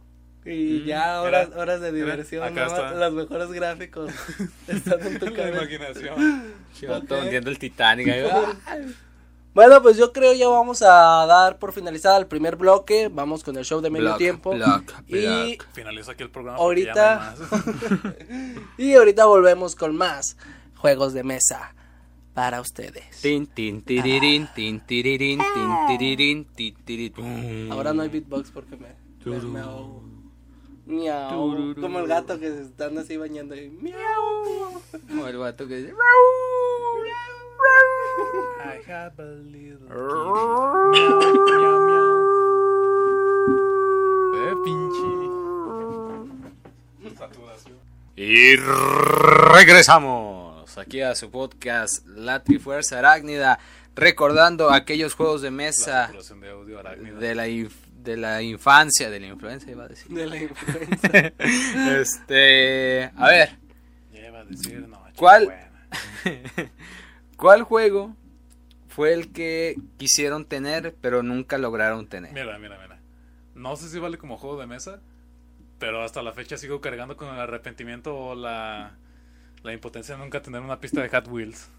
Speaker 1: Y
Speaker 2: Mm,
Speaker 1: ya horas,
Speaker 3: mira,
Speaker 1: horas de diversión, ¿no? los mejores gráficos *laughs* están en tu
Speaker 3: La
Speaker 1: cabeza.
Speaker 3: imaginación. *laughs*
Speaker 2: Hundiendo el Titanic. ahí, ah. *laughs*
Speaker 1: Bueno, pues yo creo ya vamos a dar por finalizada el primer bloque, vamos con el show de medio
Speaker 2: Block,
Speaker 1: tiempo.
Speaker 2: block,
Speaker 1: y,
Speaker 2: block.
Speaker 3: Finaliza aquí el programa.
Speaker 1: Ahorita-
Speaker 3: porque ya no hay más.
Speaker 1: y ahorita volvemos con más juegos de mesa para ustedes.
Speaker 2: Tin, tin, tirirín, tin, tirirín, tin, tirirín, tin, tirirín.
Speaker 1: Ahora no hay beatbox porque me, me, me ahogo. Miau. Como el gato que se están así bañando. y miau.
Speaker 2: Como el vato que dice.
Speaker 3: I have a little. Miau, miau, miau. Eh, pinche. Saturación.
Speaker 2: Y regresamos aquí a su podcast La Trifuerza Arácnida, recordando aquellos juegos de mesa
Speaker 3: de audio
Speaker 2: de la, inf- de la infancia, de la influencia, iba a decir.
Speaker 1: De la *laughs* influenza.
Speaker 2: este, a ver,
Speaker 3: Ya iba a decir, no,
Speaker 2: ¿Cuál? *laughs* ¿cuál juego fue el que quisieron tener pero nunca lograron tener?
Speaker 3: Mira, mira, mira. No sé si vale como juego de mesa, pero hasta la fecha sigo cargando con el arrepentimiento o la, la impotencia de nunca tener una pista de Hot Wheels.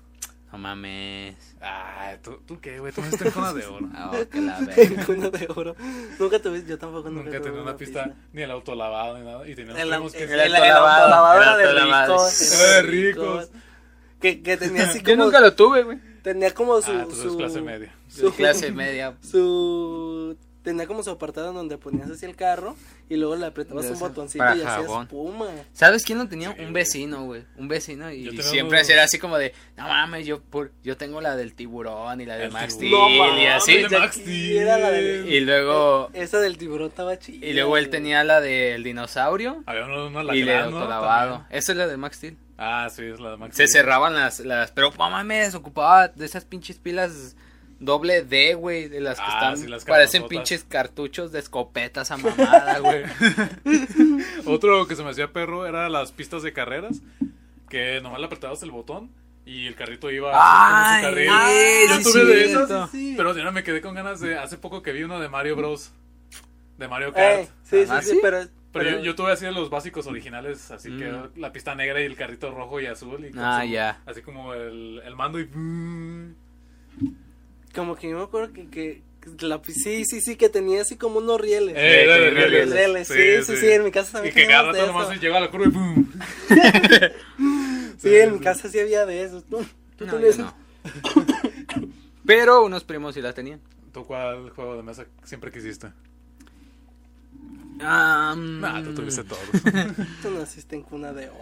Speaker 2: No mames.
Speaker 3: Ay, ¿tú, ¿tú qué, güey? Tú estás en cona de oro. *laughs*
Speaker 2: Ah, oh, que la *laughs*
Speaker 1: En
Speaker 2: verga.
Speaker 1: cuna de oro. Nunca tuviste, yo tampoco nunca,
Speaker 3: Nunca
Speaker 1: tuve
Speaker 3: tenía una pista, ni el auto lavado ni nada. Y teníamos
Speaker 1: El,
Speaker 3: primos que
Speaker 1: el,
Speaker 2: el
Speaker 1: el,
Speaker 2: autolavado, el
Speaker 1: de ricos.
Speaker 3: Era de ricos.
Speaker 1: Que, que tenía así *laughs*
Speaker 2: Yo
Speaker 1: como.
Speaker 2: nunca lo tuve, güey.
Speaker 1: Tenía como su.
Speaker 3: Ah, entonces
Speaker 1: su
Speaker 3: clase media.
Speaker 1: Su,
Speaker 2: Clase media.
Speaker 1: su. Tenía como su apartado donde ponías así el carro y luego le apretabas
Speaker 2: De
Speaker 1: un botoncito
Speaker 2: para
Speaker 1: y hacía
Speaker 2: jabón.
Speaker 1: espuma.
Speaker 2: ¿Sabes quién lo tenía?
Speaker 3: Sí,
Speaker 2: un vecino, güey. Un vecino. Y
Speaker 3: Yo tenía
Speaker 2: siempre así era así como de, no mames, yo por, yo tengo la del tiburón y la de
Speaker 3: El
Speaker 2: Max. Steel
Speaker 1: No
Speaker 2: y así.
Speaker 3: de
Speaker 1: ya
Speaker 3: Max
Speaker 1: aquí era la de-
Speaker 2: Y luego,
Speaker 1: Esa del tiburón estaba chida.
Speaker 2: y luego él tenía la del dinosaurio
Speaker 3: Había uno, uno
Speaker 2: y la de
Speaker 3: lacrán, ¿no?
Speaker 2: autolavado. Esa es la de Max Steel.
Speaker 3: Ah, sí, es la de Max.
Speaker 2: Se
Speaker 3: Steel.
Speaker 2: cerraban las, las, pero no mames, ocupaba de esas pinches pilas doble D, güey, de las que
Speaker 3: Ah,
Speaker 2: están,
Speaker 3: sí, las
Speaker 2: parecen pinches cartuchos de escopetas a mamada, güey. *laughs*
Speaker 3: Otro que se me hacía perro era las pistas de carreras, que nomás le apretabas el botón y el carrito iba
Speaker 2: Ay,
Speaker 3: con su carril.
Speaker 2: ay,
Speaker 3: Yo
Speaker 2: sí,
Speaker 3: tuve de esas,
Speaker 1: Sí, sí.
Speaker 3: pero ya me quedé con ganas de hace poco que vi uno de Mario Bros. De Mario Kart.
Speaker 1: Ey, sí, sí,
Speaker 2: ¿Ah,
Speaker 1: sí,
Speaker 2: sí?
Speaker 1: pero...
Speaker 3: Pero yo, yo tuve así de los básicos originales, así que
Speaker 2: Mm.
Speaker 3: la pista negra y el carrito rojo y azul. Y
Speaker 2: Ah, ya.
Speaker 3: Así como el, el mando y...
Speaker 1: Como que yo me acuerdo que, que que la, sí, sí, sí, que tenía así como unos rieles.
Speaker 3: Eh,
Speaker 2: tenía
Speaker 3: rieles.
Speaker 1: rieles, sí, sí, sí, en mi casa
Speaker 3: Y
Speaker 1: también
Speaker 3: que cada
Speaker 1: teníamos
Speaker 3: rato
Speaker 1: de
Speaker 3: nomás
Speaker 1: eso.
Speaker 3: llegaba a la curva y ¡pum! *laughs*
Speaker 1: Sí, en mi casa sí había de esos. ¿Tú, tú
Speaker 2: No,
Speaker 1: tenías
Speaker 2: no. *coughs* Pero unos primos sí la tenían.
Speaker 3: ¿Tú cuál juego de mesa siempre quisiste?
Speaker 2: Ah,
Speaker 3: Nah, tú tuviste todos.
Speaker 1: Tú naciste en cuna de oro.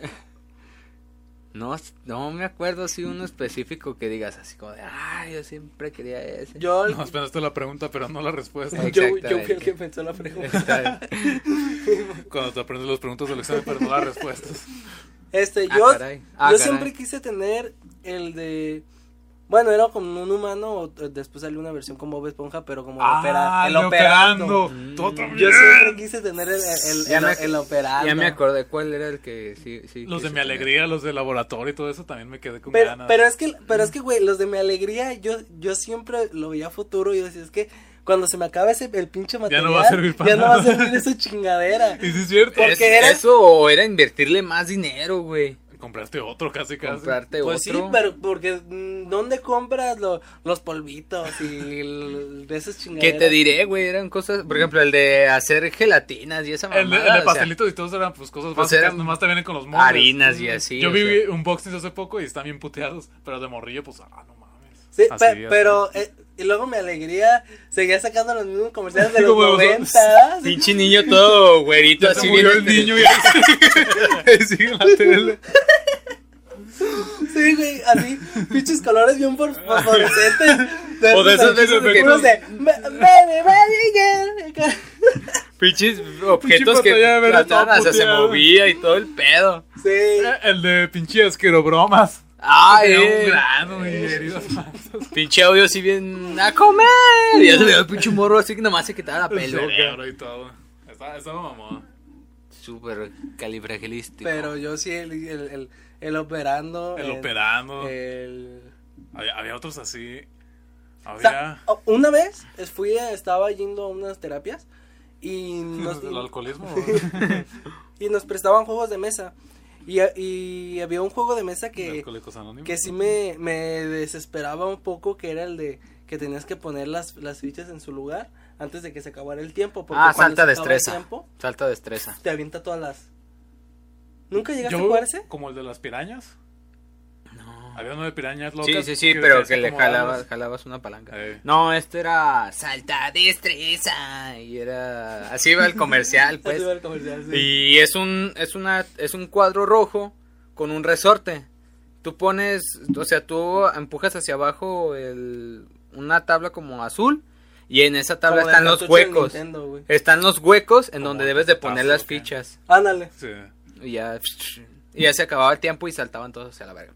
Speaker 2: No, no me acuerdo si uno específico que digas así como de, ay, yo siempre quería ese.
Speaker 1: Yo,
Speaker 3: No, esperaste la pregunta, pero no la respuesta.
Speaker 1: Yo, yo fui el que pensó la pregunta.
Speaker 3: Cuando te aprendes las preguntas del examen, pero no las respuestas.
Speaker 2: Ah,
Speaker 1: Este, yo,
Speaker 2: caray. Ah,
Speaker 1: yo
Speaker 2: caray.
Speaker 1: siempre quise tener el de. Bueno, era como un humano, o eh, después salió una versión con Bob Esponja, pero como el, opera- el operando.
Speaker 2: Mm.
Speaker 3: Tú también.
Speaker 1: Yo siempre quise tener el, el,
Speaker 2: Ya
Speaker 1: el,
Speaker 2: me-
Speaker 1: el operando.
Speaker 2: Ya me acordé cuál era el que sí, sí.
Speaker 3: Los de mi
Speaker 2: tener.
Speaker 3: alegría, los de laboratorio y todo eso también me quedé con
Speaker 1: Pero,
Speaker 3: ganas.
Speaker 1: pero es que, pero es que, güey, los de mi alegría, yo, yo siempre lo veía a futuro y yo decía, es que cuando se me acaba ese, el pinche
Speaker 3: Ya
Speaker 1: material,
Speaker 3: no va a servir para
Speaker 1: ya no va a
Speaker 3: nada.
Speaker 1: servir esa chingadera. *laughs*
Speaker 3: Y sí es cierto.
Speaker 1: Porque
Speaker 2: Es-
Speaker 1: era-
Speaker 2: Eso o era invertirle más dinero, güey.
Speaker 3: Compraste otro casi casi.
Speaker 2: Comprarte
Speaker 1: Pues sí, pero porque mm, ¿dónde compras lo- los polvitos y el- de esas *laughs*
Speaker 2: ¿Qué
Speaker 1: chingaderas?
Speaker 2: te diré, güey? Eran cosas, por ejemplo, el de hacer gelatinas y esa
Speaker 3: El de,
Speaker 2: mamada.
Speaker 3: el de
Speaker 2: o sea,
Speaker 3: pastelitos y todos eran pues cosas
Speaker 2: Pues
Speaker 3: básicas,
Speaker 2: eran
Speaker 3: nomás te vienen con los moldes.
Speaker 2: harinas y así.
Speaker 3: Yo
Speaker 2: o
Speaker 3: vi
Speaker 2: sea.
Speaker 3: unboxings hace poco y están bien puteados, pero de morrillo pues ah, no mames.
Speaker 1: Sí,
Speaker 3: Así,
Speaker 1: pe-
Speaker 3: así.
Speaker 1: pero eh, y luego mi alegría seguía sacando los mismos comerciales de los *laughs*
Speaker 3: Como los-
Speaker 1: 90. ¿ah? Sí,
Speaker 2: Pinche niño todo güerito,
Speaker 3: Ya
Speaker 2: así bien
Speaker 3: el niño y sigue *laughs* *laughs* en la tele.
Speaker 1: Sí, güey, así, pinches colores bien por- fosforescentes.
Speaker 2: O de esos- de esos de que-
Speaker 1: puros de, "Me- me- me- me-
Speaker 2: Pinches objetos que hasta se movía y todo el pedo.
Speaker 1: Sí,
Speaker 3: El de pinche asquerobromas.
Speaker 2: Ay,
Speaker 3: Tenía un
Speaker 2: eh,
Speaker 3: grano *laughs*
Speaker 2: pinche audio así bien a comer. Y ya se veía el pinche morro así que nomás se quitaba la
Speaker 3: El
Speaker 2: peluca.
Speaker 3: y todo. Estaba, estaba mamá.
Speaker 2: Súper califragilístico.
Speaker 1: pero yo sí, el, el, el, el operando.
Speaker 3: El operando.
Speaker 1: El...
Speaker 3: Había, había otros así.
Speaker 1: O
Speaker 3: Había.
Speaker 1: sea, una vez fui, a- estaba yendo a unas terapias y nos, *laughs*
Speaker 3: el alcoholismo. *laughs*
Speaker 1: y nos prestaban juegos de mesa. Y, y había un juego de mesa que, que sí me, me desesperaba un poco, que era el de que tenías que poner las, las fichas en su lugar antes de que se acabara el tiempo. Porque
Speaker 2: Ah, salta
Speaker 1: se acaba el
Speaker 2: destreza.
Speaker 1: tiempo,
Speaker 2: Salta destreza.
Speaker 1: te avienta todas las... ¿Nunca llegaste a
Speaker 3: Yo,
Speaker 1: jugar ese?
Speaker 3: como el de las pirañas.
Speaker 2: No.
Speaker 3: Había uno de pirañas
Speaker 2: Sí,
Speaker 3: locas.
Speaker 2: sí, sí, pero
Speaker 3: tenías
Speaker 2: que le
Speaker 3: acomodarlas.
Speaker 2: jalabas, jalabas una palanca.
Speaker 3: Eh.
Speaker 2: No, este era salta destreza y era así iba el *laughs* comercial, pues.
Speaker 1: Así va el comercial, sí.
Speaker 2: Y es un es una es un cuadro rojo con un resorte. Tú pones, o sea, tú empujas hacia abajo el, una tabla como azul y en esa tabla
Speaker 1: Como
Speaker 2: están los huecos.
Speaker 1: Nintendo.
Speaker 2: Están los huecos en
Speaker 3: Como
Speaker 2: donde debes de poner las fichas.
Speaker 1: Ándale.
Speaker 3: Sí.
Speaker 2: Y ya y ya se acababa el tiempo y saltaban todos hacia la verga.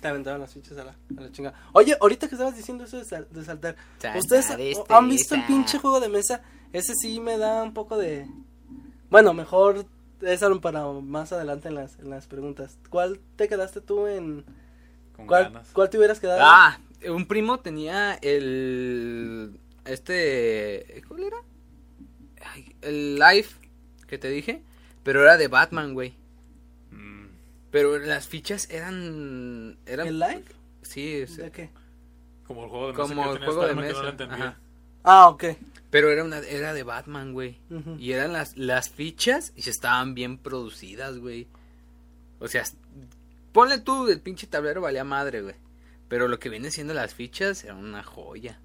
Speaker 1: Te aventaban las fichas a la, a la chingada. Oye, ahorita que estabas diciendo eso de, sal- de saltar,
Speaker 2: Salta
Speaker 1: ¿ustedes han visto el pinche juego de mesa? Ese sí me da un poco de... Bueno, mejor eso para más adelante en las, en las preguntas. ¿Cuál te quedaste tú en...
Speaker 3: Con
Speaker 1: ¿Cuál,
Speaker 3: ganas.
Speaker 1: cuál te hubieras quedado?
Speaker 2: Ah, un primo tenía el este ¿cuál era? El Life que te dije, pero era de Batman, güey. Pero las fichas eran eran
Speaker 1: ¿El live?
Speaker 2: Sí, o sea,
Speaker 1: ¿De qué?
Speaker 3: como el juego de mesa.
Speaker 2: como el juego de mesa.
Speaker 3: no.
Speaker 1: Ah, ok.
Speaker 2: Pero era una era de Batman, güey. Y eran las las fichas y estaban bien producidas, güey. O sea, ponle tú el pinche tablero valía madre, güey. Pero lo que viene siendo las fichas era una joya.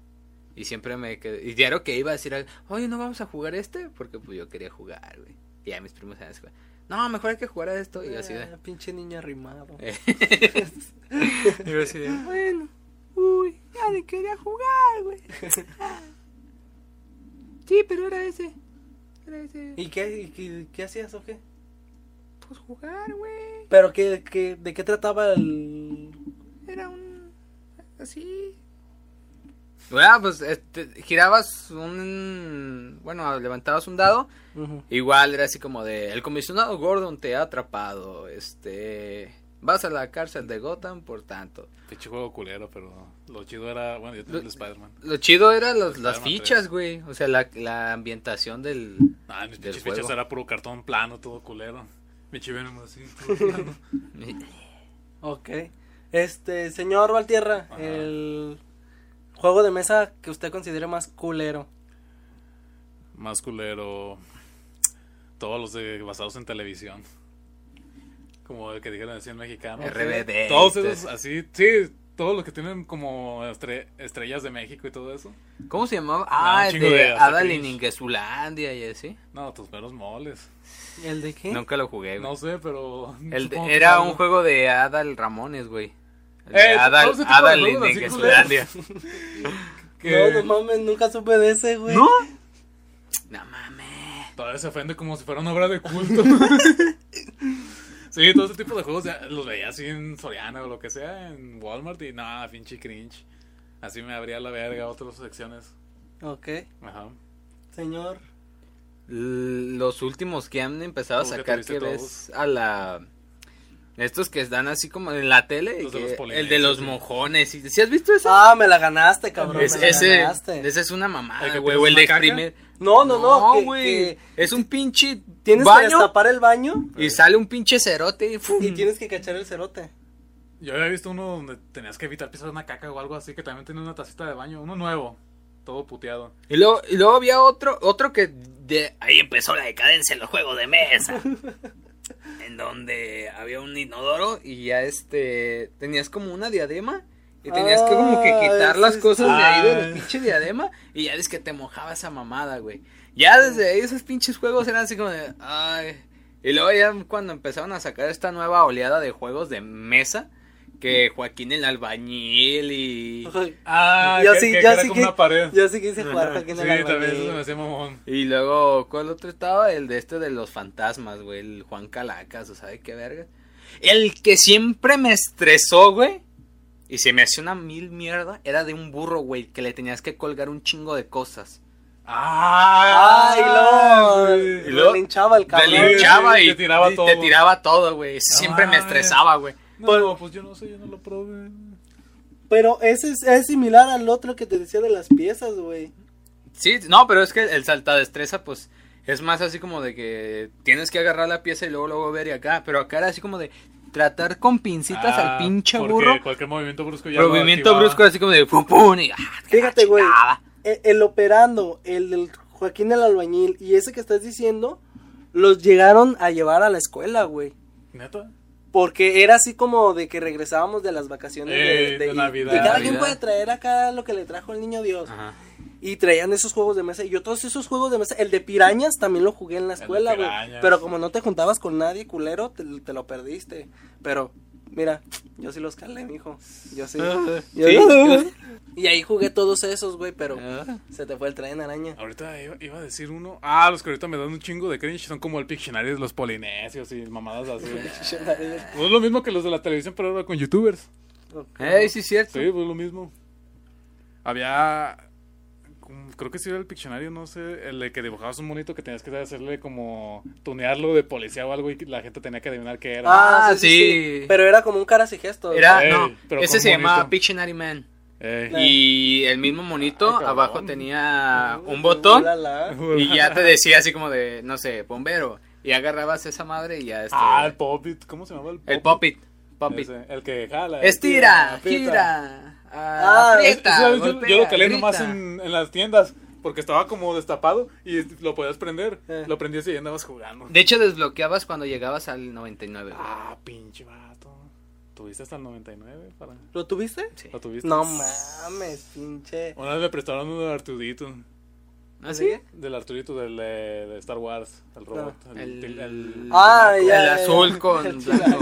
Speaker 2: Y siempre me quedé. Y diario que iba a decir, oye, no vamos a jugar este. Porque pues yo quería jugar, güey. Y a mis primos así, güey, no, mejor hay que jugar a esto. Y yo así de.
Speaker 1: Ah, pinche niño arrimado.
Speaker 2: eh. *laughs* y yo así de, bueno, uy, ya ni quería jugar, güey. *laughs* Sí, pero era ese. Era ese.
Speaker 1: ¿Y qué, y qué, qué hacías o qué?
Speaker 2: Pues jugar, güey.
Speaker 1: ¿Pero qué, qué, de qué trataba el...?
Speaker 2: Era un. Así. Bueno, pues este, girabas un. Bueno, levantabas un dado. Igual era así como de. El comisionado Gordon te ha atrapado. Este. Vas a la cárcel de Gotham, por tanto.
Speaker 3: Pinche juego culero, pero lo chido era. Bueno, yo tenía el Spider-Man.
Speaker 2: Lo chido eran los- las fichas,
Speaker 3: 3.
Speaker 2: güey. O sea, la, la ambientación del.
Speaker 3: Ah, mis
Speaker 2: Del
Speaker 3: pinches
Speaker 2: juego.
Speaker 3: fichas era puro cartón plano, todo culero. Pinche Venom así, todo *laughs* plano.
Speaker 1: Ok. Este, señor Valtierra,
Speaker 3: Ajá.
Speaker 1: el juego de mesa que usted considere más culero.
Speaker 3: Más culero. Todos los de, basados en televisión. Como el que dijeron así en mexicano.
Speaker 2: RBD.
Speaker 3: Todos esos así, sí, todos los que tienen como estre- estrellas de México y todo eso.
Speaker 2: ¿Cómo se llamaba? Ah, el de
Speaker 3: de cringe.
Speaker 2: Ingesulandia y así.
Speaker 3: No, tus meros moles.
Speaker 1: ¿El de qué?
Speaker 2: Nunca lo jugué, güey.
Speaker 3: No sé, pero.
Speaker 2: El de- era un juego de Adal Ramones, güey. De
Speaker 3: Eh,
Speaker 2: Adal,
Speaker 3: tipo de *laughs*
Speaker 1: No, no mames, nunca supe de ese, güey.
Speaker 2: ¿No? No mames.
Speaker 3: Todavía se ofende como si fuera una obra de culto. *laughs* sí, todo ese tipo de juegos ya los veía así en Soriana o lo que sea, en Walmart y nada, pinche cringe. Así me abría la verga otras secciones.
Speaker 1: Ok.
Speaker 3: Ajá.
Speaker 1: Señor.
Speaker 2: L- Los últimos que han empezado a
Speaker 3: ¿Cómo que
Speaker 2: sacar que
Speaker 3: todos?
Speaker 2: ves a la... Estos que están así como en la tele.
Speaker 3: Los de
Speaker 2: que-
Speaker 3: los
Speaker 2: el de los mojones. ¿y- ¿Sí has visto eso?
Speaker 1: Ah, me la ganaste, cabrón.
Speaker 2: Es-
Speaker 1: me la
Speaker 2: ese,
Speaker 1: ganaste.
Speaker 2: ese es una
Speaker 3: ¿El
Speaker 2: mamada, güey. el de exprimir.
Speaker 1: No, no, no.
Speaker 2: güey. Es un pinche
Speaker 1: Tienes que destapar el baño
Speaker 2: y sale un pinche cerote. ¡fum!
Speaker 1: y tienes que cachar el cerote.
Speaker 3: Yo había visto uno donde tenías que evitar pisar una caca o algo así, que también tenía una tacita de baño, uno nuevo, todo puteado.
Speaker 2: Y luego, y luego había otro, otro que de ahí empezó la decadencia en los juegos de mesa. *laughs* en donde había un inodoro y ya este tenías como una diadema y tenías que como que
Speaker 1: Ah,
Speaker 2: quitar las cosas de ahí de
Speaker 3: Ah.
Speaker 2: la pinche diadema y ya es que te mojaba esa mamada, güey. Ya desde ahí esos pinches juegos eran así como de ay. Y luego ya cuando empezaron a sacar esta nueva oleada de juegos de mesa que Joaquín el albañil y
Speaker 3: Ah,
Speaker 1: yo
Speaker 3: que,
Speaker 1: sí,
Speaker 3: que
Speaker 1: yo
Speaker 3: era
Speaker 1: sí
Speaker 3: como
Speaker 1: que,
Speaker 3: una pared.
Speaker 1: yo sí quise jugar Joaquín
Speaker 3: sí,
Speaker 1: el
Speaker 3: también
Speaker 1: Albañil.
Speaker 3: eso se me hacía mamón.
Speaker 2: Y luego, ¿cuál otro estaba? El de este de los fantasmas, güey. El Juan Calacas, o sabe qué verga. El que siempre me estresó, güey. Y se me hacía una mil mierda. Era de un burro, güey. Que le tenías que colgar un chingo de cosas.
Speaker 3: Ah,
Speaker 1: Ay, no.
Speaker 3: güey.
Speaker 2: Y luego,
Speaker 1: Me linchaba el
Speaker 2: Te
Speaker 1: cabrón.
Speaker 2: linchaba
Speaker 3: y
Speaker 2: y
Speaker 3: te tiraba
Speaker 2: y
Speaker 3: todo.
Speaker 2: te tiraba todo, güey. Siempre me
Speaker 3: mames.
Speaker 2: estresaba, güey.
Speaker 3: No, pues yo no sé, yo no lo probé.
Speaker 1: Pero ese es, es similar al otro que te decía de las piezas, güey.
Speaker 2: Sí, no, pero es que el saltadestreza, pues, es más así como de que tienes que agarrar la pieza y luego luego ver y acá. Pero acá era así como de tratar con pincitas
Speaker 3: Ah,
Speaker 2: al pinche
Speaker 3: porque
Speaker 2: burro.
Speaker 3: Cualquier movimiento brusco ya
Speaker 2: Movimiento brusco así como de pum pum y ah,
Speaker 1: Fíjate, güey. El, el operando, el del Joaquín el Albañil y ese que estás diciendo, los llegaron a llevar a la escuela, güey.
Speaker 3: ¿Neta?
Speaker 1: Porque era así como de que regresábamos de las vacaciones de,
Speaker 3: Eh, de
Speaker 1: y-
Speaker 3: Navidad.
Speaker 1: Y cada
Speaker 2: Navidad.
Speaker 1: quien puede traer acá lo que le trajo el niño Dios.
Speaker 2: Ajá.
Speaker 1: Y traían esos juegos de mesa. Y yo todos esos juegos de mesa. El de pirañas también lo jugué en la
Speaker 3: de
Speaker 1: escuela, güey. Pero como no te juntabas con nadie, culero, te, te lo perdiste. Pero, mira, yo sí los calé, mijo. Yo sí.
Speaker 2: Ah,
Speaker 1: Yo-
Speaker 2: ¿sí? *laughs*
Speaker 1: Y ahí jugué todos esos, güey, pero
Speaker 2: Ah.
Speaker 1: se te fue el tren araña.
Speaker 3: Ahorita iba, iba a decir uno. Ah, los que ahorita me dan un chingo de cringe son como el Pictionary de los polinesios y mamadas así. *laughs* No es lo mismo que los de la televisión, pero ahora con youtubers.
Speaker 2: Ey, sí, es cierto.
Speaker 3: Sí, pues lo mismo. Había. Como- Creo que sí era el Pictionario, no sé. El de que dibujabas un monito que tenías que hacerle como. tunearlo de policía o algo y la gente tenía que adivinar qué era.
Speaker 2: Ah, sí.
Speaker 1: Pero era como un caras y gestos.
Speaker 2: Era,
Speaker 3: Ey,
Speaker 2: no,
Speaker 3: pero
Speaker 2: ese se llamaba. Pictionary Man.
Speaker 3: Ey.
Speaker 2: Y el mismo monito
Speaker 3: Ay, cabrón.
Speaker 2: abajo tenía un botón
Speaker 1: La, la.
Speaker 2: y ya te *laughs* decía así como de, no sé, bombero. Y agarrabas esa madre y ya este,
Speaker 3: Ah, el Popit. ¿Cómo se llamaba el Popit?
Speaker 2: el popit.
Speaker 3: Ese, el que jala.
Speaker 2: Estira, gira, ah,
Speaker 1: Ah,
Speaker 2: aprieta,
Speaker 3: Ese, yo,
Speaker 2: golpea,
Speaker 3: yo lo calé
Speaker 2: grita.
Speaker 3: nomás en, en las tiendas. Porque estaba como destapado y lo podías prender.
Speaker 1: Eh.
Speaker 3: Lo prendías y andabas jugando.
Speaker 2: De hecho desbloqueabas cuando llegabas al 99. güey.
Speaker 3: Ah, pinche vato. ¿Tuviste hasta el 99? Para...
Speaker 1: ¿Lo tuviste?
Speaker 2: Sí.
Speaker 3: ¿Lo tuviste?
Speaker 1: No mames, pinche.
Speaker 3: Una vez me prestaron uno del Arturito.
Speaker 2: ¿Ah, sí?
Speaker 3: Del Arturito del, de Star Wars. El robot.
Speaker 2: El,
Speaker 3: El, el-
Speaker 1: Ah,
Speaker 2: el
Speaker 1: ya, ya,
Speaker 2: azul con *laughs*
Speaker 1: El
Speaker 2: blanco.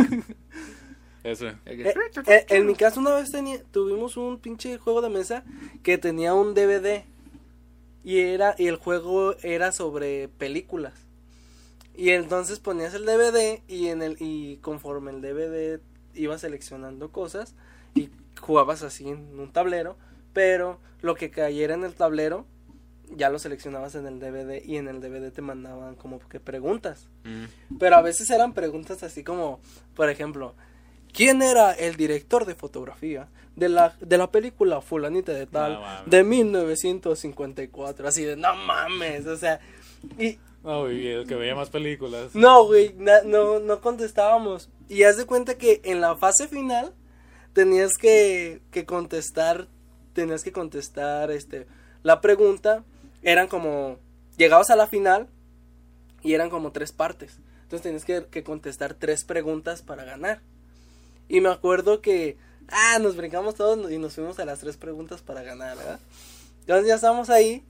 Speaker 3: Ese.
Speaker 1: Eh, eh, en mi caso una vez tenía, tuvimos un pinche juego de mesa que tenía un DVD y era y el juego era sobre películas. Y entonces ponías el DVD y en el y conforme el DVD iba seleccionando cosas y jugabas así en un tablero, pero lo que cayera en el tablero ya lo seleccionabas en el DVD y en el DVD te mandaban como que preguntas.
Speaker 2: Mm.
Speaker 1: Pero a veces eran preguntas así como, por ejemplo, ¿quién era el director de fotografía de la, de la película Fulanita de tal
Speaker 3: No
Speaker 1: de 1954? Así de, no mames, o sea, y
Speaker 3: No, y el que veía más películas.
Speaker 1: no, güey, na- no, no contestábamos. Y haz de cuenta que en la fase final tenías que, que contestar, tenías que contestar, este, la pregunta, eran como, llegabas a la final y eran como tres partes. Entonces tenías que, que contestar tres preguntas para ganar. Y me acuerdo que, ah, nos brincamos todos y nos fuimos a las tres preguntas para ganar, ¿verdad? Entonces ya estamos ahí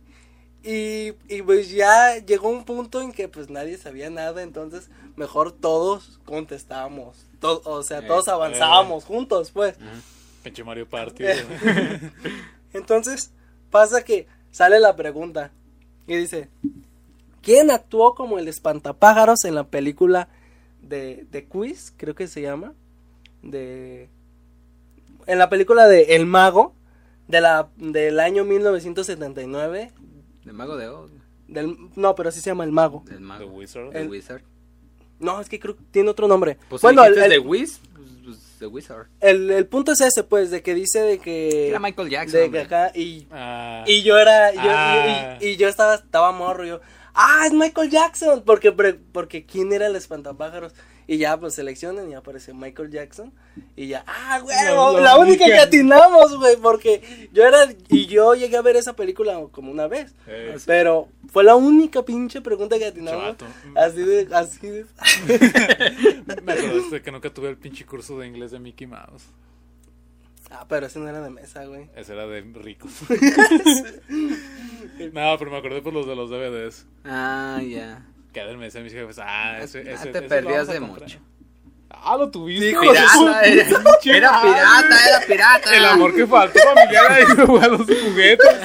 Speaker 1: y, y pues ya llegó un punto en que pues nadie sabía nada, entonces mejor todos contestábamos. To- o sea,
Speaker 2: Eh,
Speaker 1: todos avanzábamos juntos, pues.
Speaker 3: Pinche Mario Party. *laughs*
Speaker 1: Entonces pasa que sale la pregunta y dice, ¿quién actuó como el espantapájaros en la película de, de Quiz? Creo que se llama. De... En la película de El Mago de la, del año 1979.
Speaker 2: ¿De Mago de Oz?
Speaker 1: Del, no, pero sí se llama El Mago.
Speaker 2: ¿Del
Speaker 3: The
Speaker 2: Mago?
Speaker 3: Wizard.
Speaker 2: ¿The
Speaker 1: El-
Speaker 2: Wizard?
Speaker 1: No, es que creo que tiene otro nombre.
Speaker 2: Pues
Speaker 1: bueno, el, el-
Speaker 2: The Wiz, pues, pues, The Wizard.
Speaker 1: el- el punto es ese, pues, de que dice de que...
Speaker 2: Era Michael Jackson,
Speaker 1: De que
Speaker 2: hombre.
Speaker 1: acá, y
Speaker 3: Ah,
Speaker 1: Y yo era, yo,
Speaker 3: Ah.
Speaker 1: y, y yo estaba, estaba morro, yo, ah, es Michael Jackson, porque, porque quién era el espantapájaros, y ya, pues, seleccionan y aparece Michael Jackson, y ya, ah, güey,
Speaker 3: La-
Speaker 1: única que atinamos, güey, porque yo era, y yo llegué a ver esa película como una vez,
Speaker 3: eh,
Speaker 1: pero fue la única pinche pregunta que atinamos,
Speaker 3: Chavato.
Speaker 1: así de, así de, *laughs*
Speaker 3: Me acordaste que nunca tuve el pinche curso de inglés de Mickey Mouse.
Speaker 1: Ah, pero ese no era de mesa, güey,
Speaker 3: Ese era de ricos. *laughs* no, pero me acordé por los de los DVDs.
Speaker 2: Ah, ya.
Speaker 3: Que me decían mis jefes, ah, ese,
Speaker 2: Ah,
Speaker 3: ese,
Speaker 2: te
Speaker 3: ese lo
Speaker 2: perdías
Speaker 3: vamos a
Speaker 2: de mucho.
Speaker 3: Ah, lo tuviste. Su
Speaker 2: Pirata, era,
Speaker 3: pinche
Speaker 2: era
Speaker 3: madre.
Speaker 2: pirata, era pirata.
Speaker 3: El amor que faltó familiar ahí *laughs* a los juguetes.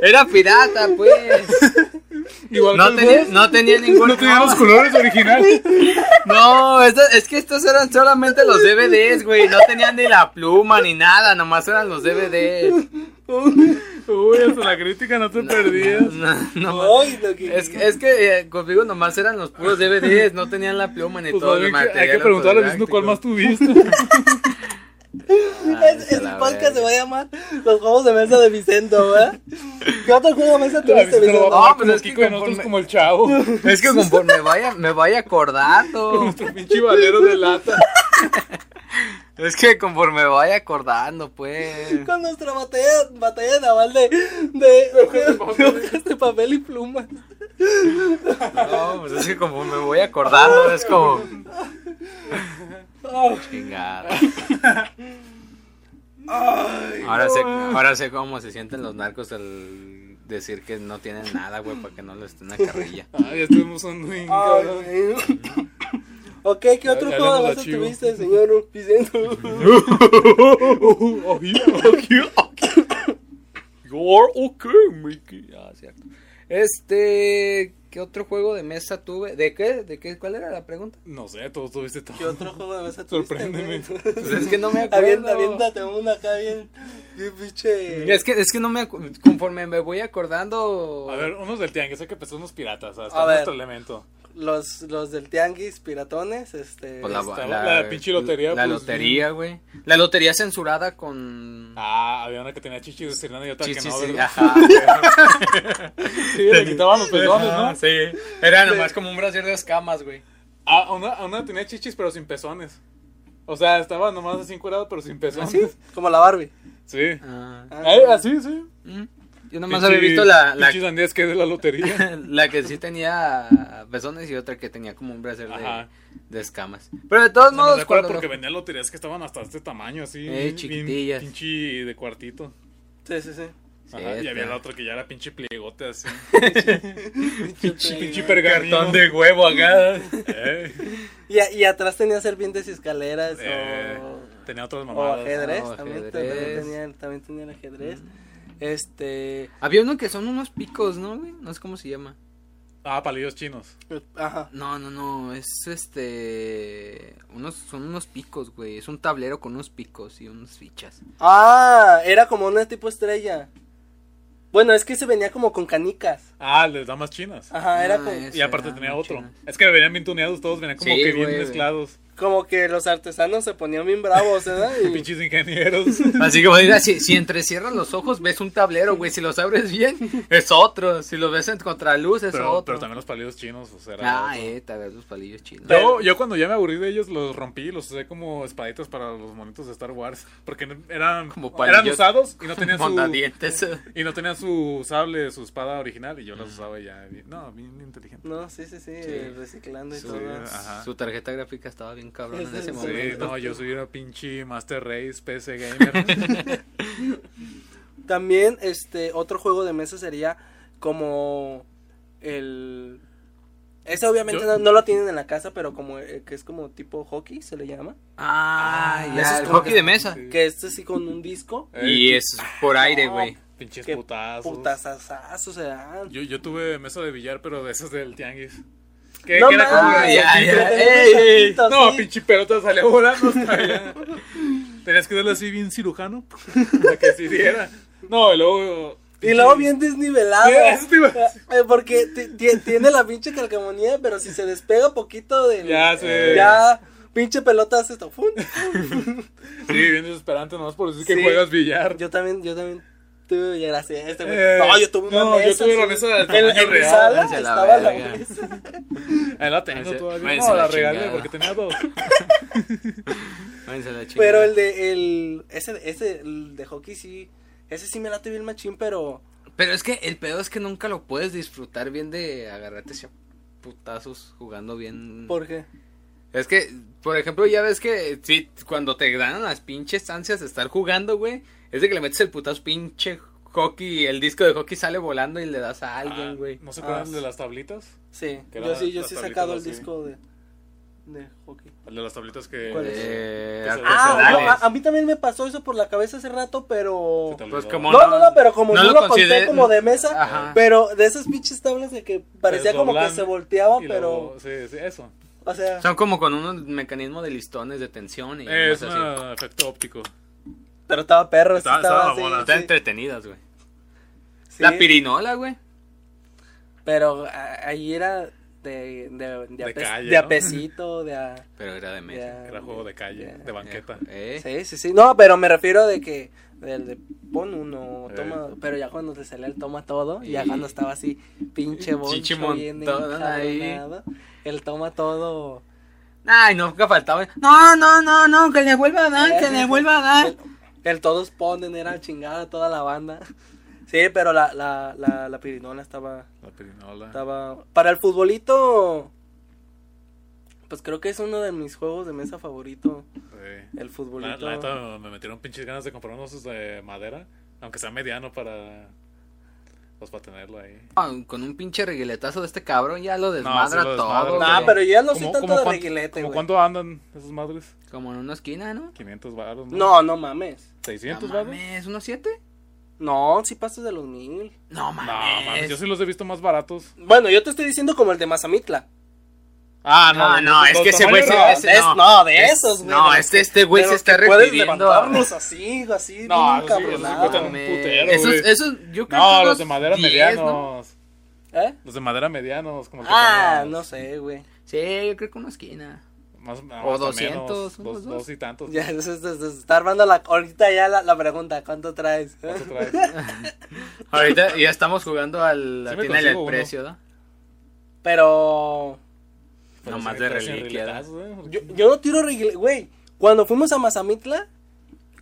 Speaker 2: Era pirata, pues.
Speaker 3: Igual
Speaker 2: No tenía, no tenía *laughs* ningún.
Speaker 3: No tenía los colores originales. *laughs*
Speaker 2: No, esto- es que estos eran solamente los DVDs, güey. No tenían ni la pluma ni nada, nomás eran los DVDs.
Speaker 3: Uy, hasta la crítica no te perdías.
Speaker 2: No, no,
Speaker 1: Ay, que-
Speaker 2: es, que- es que eh, conmigo nomás eran los puros DVDs, no tenían la pluma ni
Speaker 3: Pues
Speaker 2: todo el material.
Speaker 3: hay que preguntarle a Luisito cuál más tuviste. *laughs* *laughs*
Speaker 2: Ah,
Speaker 1: Es- el podcast se va a llamar Los Juegos de Mesa de Vicento, ¿verdad? ¿Qué otro juego de mesa tuviste, Vicento?
Speaker 2: No, pues
Speaker 3: como
Speaker 2: es que conforme-
Speaker 3: como el chavo. *laughs*
Speaker 2: Es que conforme vaya, me vaya acordando. *laughs*
Speaker 3: Nuestro pinche valero de lata.
Speaker 2: Es que conforme vaya acordando, pues.
Speaker 1: Con nuestra batalla, batalla naval de, de, de hojas de papel y plumas.
Speaker 2: No, pues es que conforme voy acordando, es como.
Speaker 1: Oh,
Speaker 2: Chingada. Ahora sé, ahora sé cómo se sienten los narcos al decir que no tienen nada, güey, para que no les den una carrilla.
Speaker 3: Ah, ya estuvimos un.
Speaker 1: Ok, ¿qué otro juego de mesa
Speaker 3: a
Speaker 1: tuviste, señor?
Speaker 3: Oh, okay. You're okay, Mickey.
Speaker 2: Ah, cierto. Este, ¿qué otro juego de mesa tuve? ¿De qué? ¿De qué? ¿Cuál era la pregunta?
Speaker 3: No sé, todos tuviste todo.
Speaker 1: ¿Qué otro juego de mesa tuviste?
Speaker 3: Sorpréndeme.
Speaker 2: Pues es que no me acuerdo.
Speaker 1: Avienta, aviéntate una acá bien, bien pinche...
Speaker 2: Es que, es que no me conforme me voy acordando.
Speaker 3: A ver, unos del tianguis, hay que empezar unos piratas, hasta
Speaker 1: A ver.
Speaker 3: nuestro elemento.
Speaker 1: Los, los del tianguis, piratones, este...
Speaker 2: Pues la,
Speaker 3: Estaba
Speaker 2: la-
Speaker 3: la pinche lotería,
Speaker 2: La
Speaker 3: pues,
Speaker 2: lotería, güey. La lotería censurada con.
Speaker 3: Ah, había una que tenía chichis de sirena y otra
Speaker 2: Chichis,
Speaker 3: que no,
Speaker 2: sí, *laughs* ajá.
Speaker 3: Sí, le quitaban los pezones,
Speaker 2: Ajá,
Speaker 3: ¿no?
Speaker 2: Sí. Era nomás como un brasier de escamas, güey.
Speaker 3: Ah, una, una tenía chichis pero sin pezones. O sea, estaba nomás así encuadrado pero sin pezones.
Speaker 1: ¿Así? Como la Barbie.
Speaker 3: Sí.
Speaker 2: Ah.
Speaker 1: Ah.
Speaker 3: Eh, así, sí.
Speaker 2: Mm. Yo nomás
Speaker 3: Pinche-
Speaker 2: había visto la, la,
Speaker 3: sandías que es de la lotería. *laughs*
Speaker 2: la que sí tenía pezones y otra que tenía como un brasier de, escamas. Pero de todos
Speaker 3: No,
Speaker 2: modos,
Speaker 3: me acuerdo
Speaker 2: cuando
Speaker 3: porque
Speaker 2: lo-
Speaker 3: vendían loterías que estaban hasta este tamaño, así.
Speaker 2: Eh,
Speaker 3: bien
Speaker 2: chiquitillas.
Speaker 3: Pinche de cuartito.
Speaker 1: Sí, sí, sí.
Speaker 3: Ajá,
Speaker 2: Sí,
Speaker 3: y había la otra que ya era pinche pliegote así. *laughs*
Speaker 1: Pinche *laughs*
Speaker 3: pinche pergamino.
Speaker 2: cartón de huevo acá.
Speaker 3: Eh,
Speaker 1: Y, a- y atrás tenía serpientes y escaleras
Speaker 3: eh,
Speaker 1: o...
Speaker 3: tenía otras
Speaker 1: O
Speaker 3: mamadas.
Speaker 1: ajedrez,
Speaker 2: o
Speaker 1: también,
Speaker 2: ajedrez.
Speaker 1: También, tenía, también tenía el ajedrez. Este.
Speaker 2: Había uno que son unos picos, ¿no, güey? No sé cómo se llama.
Speaker 3: Ah, palillos chinos.
Speaker 1: Ajá.
Speaker 2: No, no, no, es este... Unos, son unos picos, güey. Es un tablero con unos picos y unas fichas.
Speaker 1: Ah, era como una tipo estrella. Bueno, es que se venía como con canicas.
Speaker 3: Ah, les damas chinas.
Speaker 1: Ajá, era
Speaker 2: Ah,
Speaker 1: como,
Speaker 3: Y aparte tenía otro.
Speaker 2: chinas.
Speaker 3: Es que venían bien tuneados todos, venían como
Speaker 2: Sí,
Speaker 3: que bien
Speaker 2: güey.
Speaker 3: mezclados.
Speaker 1: Como que los artesanos se ponían bien bravos, ¿verdad? *laughs* Y-
Speaker 3: Pinches ingenieros. *laughs*
Speaker 2: Así que, mira, si, si entrecierras los ojos ves un tablero, güey. Si los abres bien, es otro. Si los ves en contraluz, es
Speaker 3: pero,
Speaker 2: otro.
Speaker 3: pero también los palillos chinos, o sea,
Speaker 2: Ah,
Speaker 3: otro.
Speaker 2: eh, tal vez los palillos chinos.
Speaker 3: Yo, yo cuando ya me aburrí de ellos los rompí y los usé como espaditas para los monitos de Star Wars. Porque eran,
Speaker 2: Como
Speaker 3: eran usados y no tenían su. Y no tenían su sable, su espada original. Y yo las usaba ya. bien- no, bien inteligente.
Speaker 1: No, sí, sí, sí,
Speaker 2: Sí.
Speaker 1: reciclando y
Speaker 3: Sí,
Speaker 1: todo.
Speaker 3: ajá.
Speaker 2: Su tarjeta gráfica estaba bien cabrón en
Speaker 1: Sí,
Speaker 2: ese
Speaker 1: sí.
Speaker 3: Sí,
Speaker 2: momento.
Speaker 3: no, yo soy una pinche Master Race PC Gamer. *laughs*
Speaker 1: También, este, otro juego de mesa sería como el... Ese obviamente
Speaker 3: Yo-
Speaker 1: no, no lo tienen en la casa, pero como eh, que es como tipo hockey, se le llama.
Speaker 2: Ah,
Speaker 3: Ah,
Speaker 2: ya, el hockey
Speaker 1: que-
Speaker 2: de mesa.
Speaker 3: Sí.
Speaker 1: Que es así con un disco.
Speaker 2: Y es por aire, güey.
Speaker 3: Pinches
Speaker 1: Qué
Speaker 3: putazos.
Speaker 1: Putazazazos se dan.
Speaker 3: Yo, yo tuve mesa de billar, pero de esas del tianguis. Que,
Speaker 1: No
Speaker 3: era como de-
Speaker 2: ya, ya, ey,
Speaker 3: No,
Speaker 1: sí.
Speaker 3: pinche pelota salía volando hasta allá. Tenías que darle así bien cirujano para que se diera. No, y luego.
Speaker 1: Y luego bien desnivelado. Eh, Porque ti- ti- tiene la pinche calcamonía, pero si se despega poquito del.
Speaker 3: Ya sé.
Speaker 1: Ya, pinche pelota hace esto.
Speaker 3: Sí, bien desesperante, nomás por decir que juegas billar.
Speaker 1: Yo también, yo también tuve, ya gracias. Este.
Speaker 3: Eh,
Speaker 1: no, yo tuve una
Speaker 3: no, yo
Speaker 1: mesa.
Speaker 3: tuve la
Speaker 1: sí.
Speaker 3: mesa del tamaño
Speaker 1: en
Speaker 3: real.
Speaker 1: sala
Speaker 2: a la
Speaker 1: estaba la mesa. *laughs*
Speaker 3: Ahí la tengo
Speaker 2: Váyanse-
Speaker 3: todavía. No,
Speaker 2: a la
Speaker 3: la regalé porque tenía dos. *laughs*
Speaker 2: Váyanse a la chingada.
Speaker 1: Pero el de, el, ese, ese, el de hockey sí, ese sí me late bien machín, pero...
Speaker 2: Pero es que el pedo es que nunca lo puedes disfrutar bien de agarrarte ese putazos jugando bien.
Speaker 1: ¿Por qué?
Speaker 2: Es que, por ejemplo, ya ves que sí, cuando te dan las pinches ansias de estar jugando, güey, es de que le metes el putazo pinche hockey, el disco de hockey sale volando y le das a
Speaker 3: Ah,
Speaker 2: alguien, güey.
Speaker 3: ¿No se acuerdan
Speaker 1: Ah,
Speaker 3: de las tablitas?
Speaker 1: Sí, yo sí, yo sí he sacado el
Speaker 3: así.
Speaker 1: disco de, de hockey.
Speaker 3: El de las tablitas que.
Speaker 1: ¿Cuál es?
Speaker 2: Eh,
Speaker 3: Que
Speaker 1: Ah, no, a, a mí también me pasó eso por la cabeza hace rato, pero...
Speaker 2: Pues como
Speaker 1: No, no, no, pero como
Speaker 2: no
Speaker 1: no,
Speaker 2: lo
Speaker 1: lo conté
Speaker 2: consider-
Speaker 1: como de mesa,
Speaker 2: Ajá.
Speaker 1: pero de esas pinches tablas de que parecía como que se volteaba,
Speaker 3: Y
Speaker 1: pero...
Speaker 3: luego- sí, sí, eso.
Speaker 1: O sea,
Speaker 2: Son como con un mecanismo de listones de tensión y
Speaker 3: es un efecto óptico.
Speaker 1: Pero estaba perro,
Speaker 3: Estaba-
Speaker 1: estaba,
Speaker 3: estaba
Speaker 1: así,
Speaker 3: mamona.
Speaker 2: Están
Speaker 1: sí,
Speaker 2: entretenidas, güey.
Speaker 1: sí.
Speaker 2: La pirinola, güey.
Speaker 1: Pero a- ahí era de, de, de,
Speaker 3: De calle,
Speaker 1: de a
Speaker 3: ¿no?
Speaker 1: pesito, de a...
Speaker 2: Pero era de
Speaker 1: de
Speaker 2: mesa.
Speaker 1: a-
Speaker 3: Era juego de calle,
Speaker 1: de-
Speaker 3: de banqueta.
Speaker 2: Eh,
Speaker 1: Sí, sí, sí. No, pero me refiero de que del de pon uno,
Speaker 3: Eh.
Speaker 1: toma, pero ya cuando te salía el toma todo, ya
Speaker 2: Y-
Speaker 1: cuando estaba así pinche boncho bien encabronado, el toma todo.
Speaker 2: Ay, nunca faltaba. No, no, no, no, que le vuelva a dar, que le vuelva a dar.
Speaker 1: El, el todos ponen era chingada toda la banda. Sí, pero la, la, la, la pirinola estaba,
Speaker 3: La pirinola.
Speaker 1: estaba, para el futbolito, pues creo que es uno de mis juegos de mesa favorito,
Speaker 3: Sí.
Speaker 1: el
Speaker 3: La,
Speaker 1: futbolito.
Speaker 3: la neta me metieron pinches ganas de comprar unos de madera, aunque sea mediano para pues para tenerlo ahí.
Speaker 2: Ah, Con un pinche reguiletazo de este cabrón ya lo desmadra
Speaker 3: lo
Speaker 2: todo. güey.
Speaker 1: Nah, pero ya no soy
Speaker 3: ¿Cómo-
Speaker 1: tanto de
Speaker 3: cuánto-
Speaker 1: reguilete,
Speaker 3: ¿Cómo
Speaker 1: güey.
Speaker 3: cuánto andan esas madres?
Speaker 2: Como en una esquina, ¿no?
Speaker 3: 500 baros, ¿no?
Speaker 1: No, no mames.
Speaker 3: 600
Speaker 2: No
Speaker 3: baros.
Speaker 2: mames, ¿unos siete?
Speaker 1: No, si pasas de los mil.
Speaker 2: No
Speaker 3: No,
Speaker 2: mames.
Speaker 3: mames, yo sí los he visto más baratos.
Speaker 1: Bueno, yo te estoy diciendo como el de Mazamitla.
Speaker 3: Ah,
Speaker 2: No, no, es que ese güey se-
Speaker 1: No,
Speaker 2: ese
Speaker 1: es-
Speaker 2: no.
Speaker 1: no, de
Speaker 2: Es-
Speaker 1: esos, güey.
Speaker 2: no, este- este güey se está
Speaker 1: que puedes
Speaker 2: refiriendo
Speaker 1: levantarlos así, así, *laughs*
Speaker 3: No,
Speaker 1: bien
Speaker 3: esos sí, esos sí
Speaker 1: encabronado.
Speaker 3: cuestan un
Speaker 2: Me-
Speaker 3: putero,
Speaker 2: esos, esos, yo creo
Speaker 3: No,
Speaker 2: que
Speaker 3: los de madera
Speaker 2: 10,
Speaker 3: medianos.
Speaker 2: ¿no?
Speaker 1: ¿Eh?
Speaker 3: Los de madera medianos, como que
Speaker 1: Ah, no sé, güey.
Speaker 2: Sí, yo creo que una esquina.
Speaker 3: Más, más
Speaker 2: O
Speaker 3: o
Speaker 2: 200,
Speaker 3: menos,
Speaker 2: unos
Speaker 3: dos,
Speaker 2: dos.
Speaker 3: dos y tantos.
Speaker 1: Ya, es- está armando la, ahorita ya la, la pregunta, ¿cuánto traes?
Speaker 3: ¿Cuánto *laughs* traes?
Speaker 2: Ahorita ya estamos jugando al
Speaker 3: Sí
Speaker 2: tiene el precio, ¿no?
Speaker 1: Pero
Speaker 3: Pero
Speaker 2: Nomás de reliquia,
Speaker 3: ¿eh?
Speaker 1: yo, yo no tiro reguile, güey. Cuando fuimos a Mazamitla,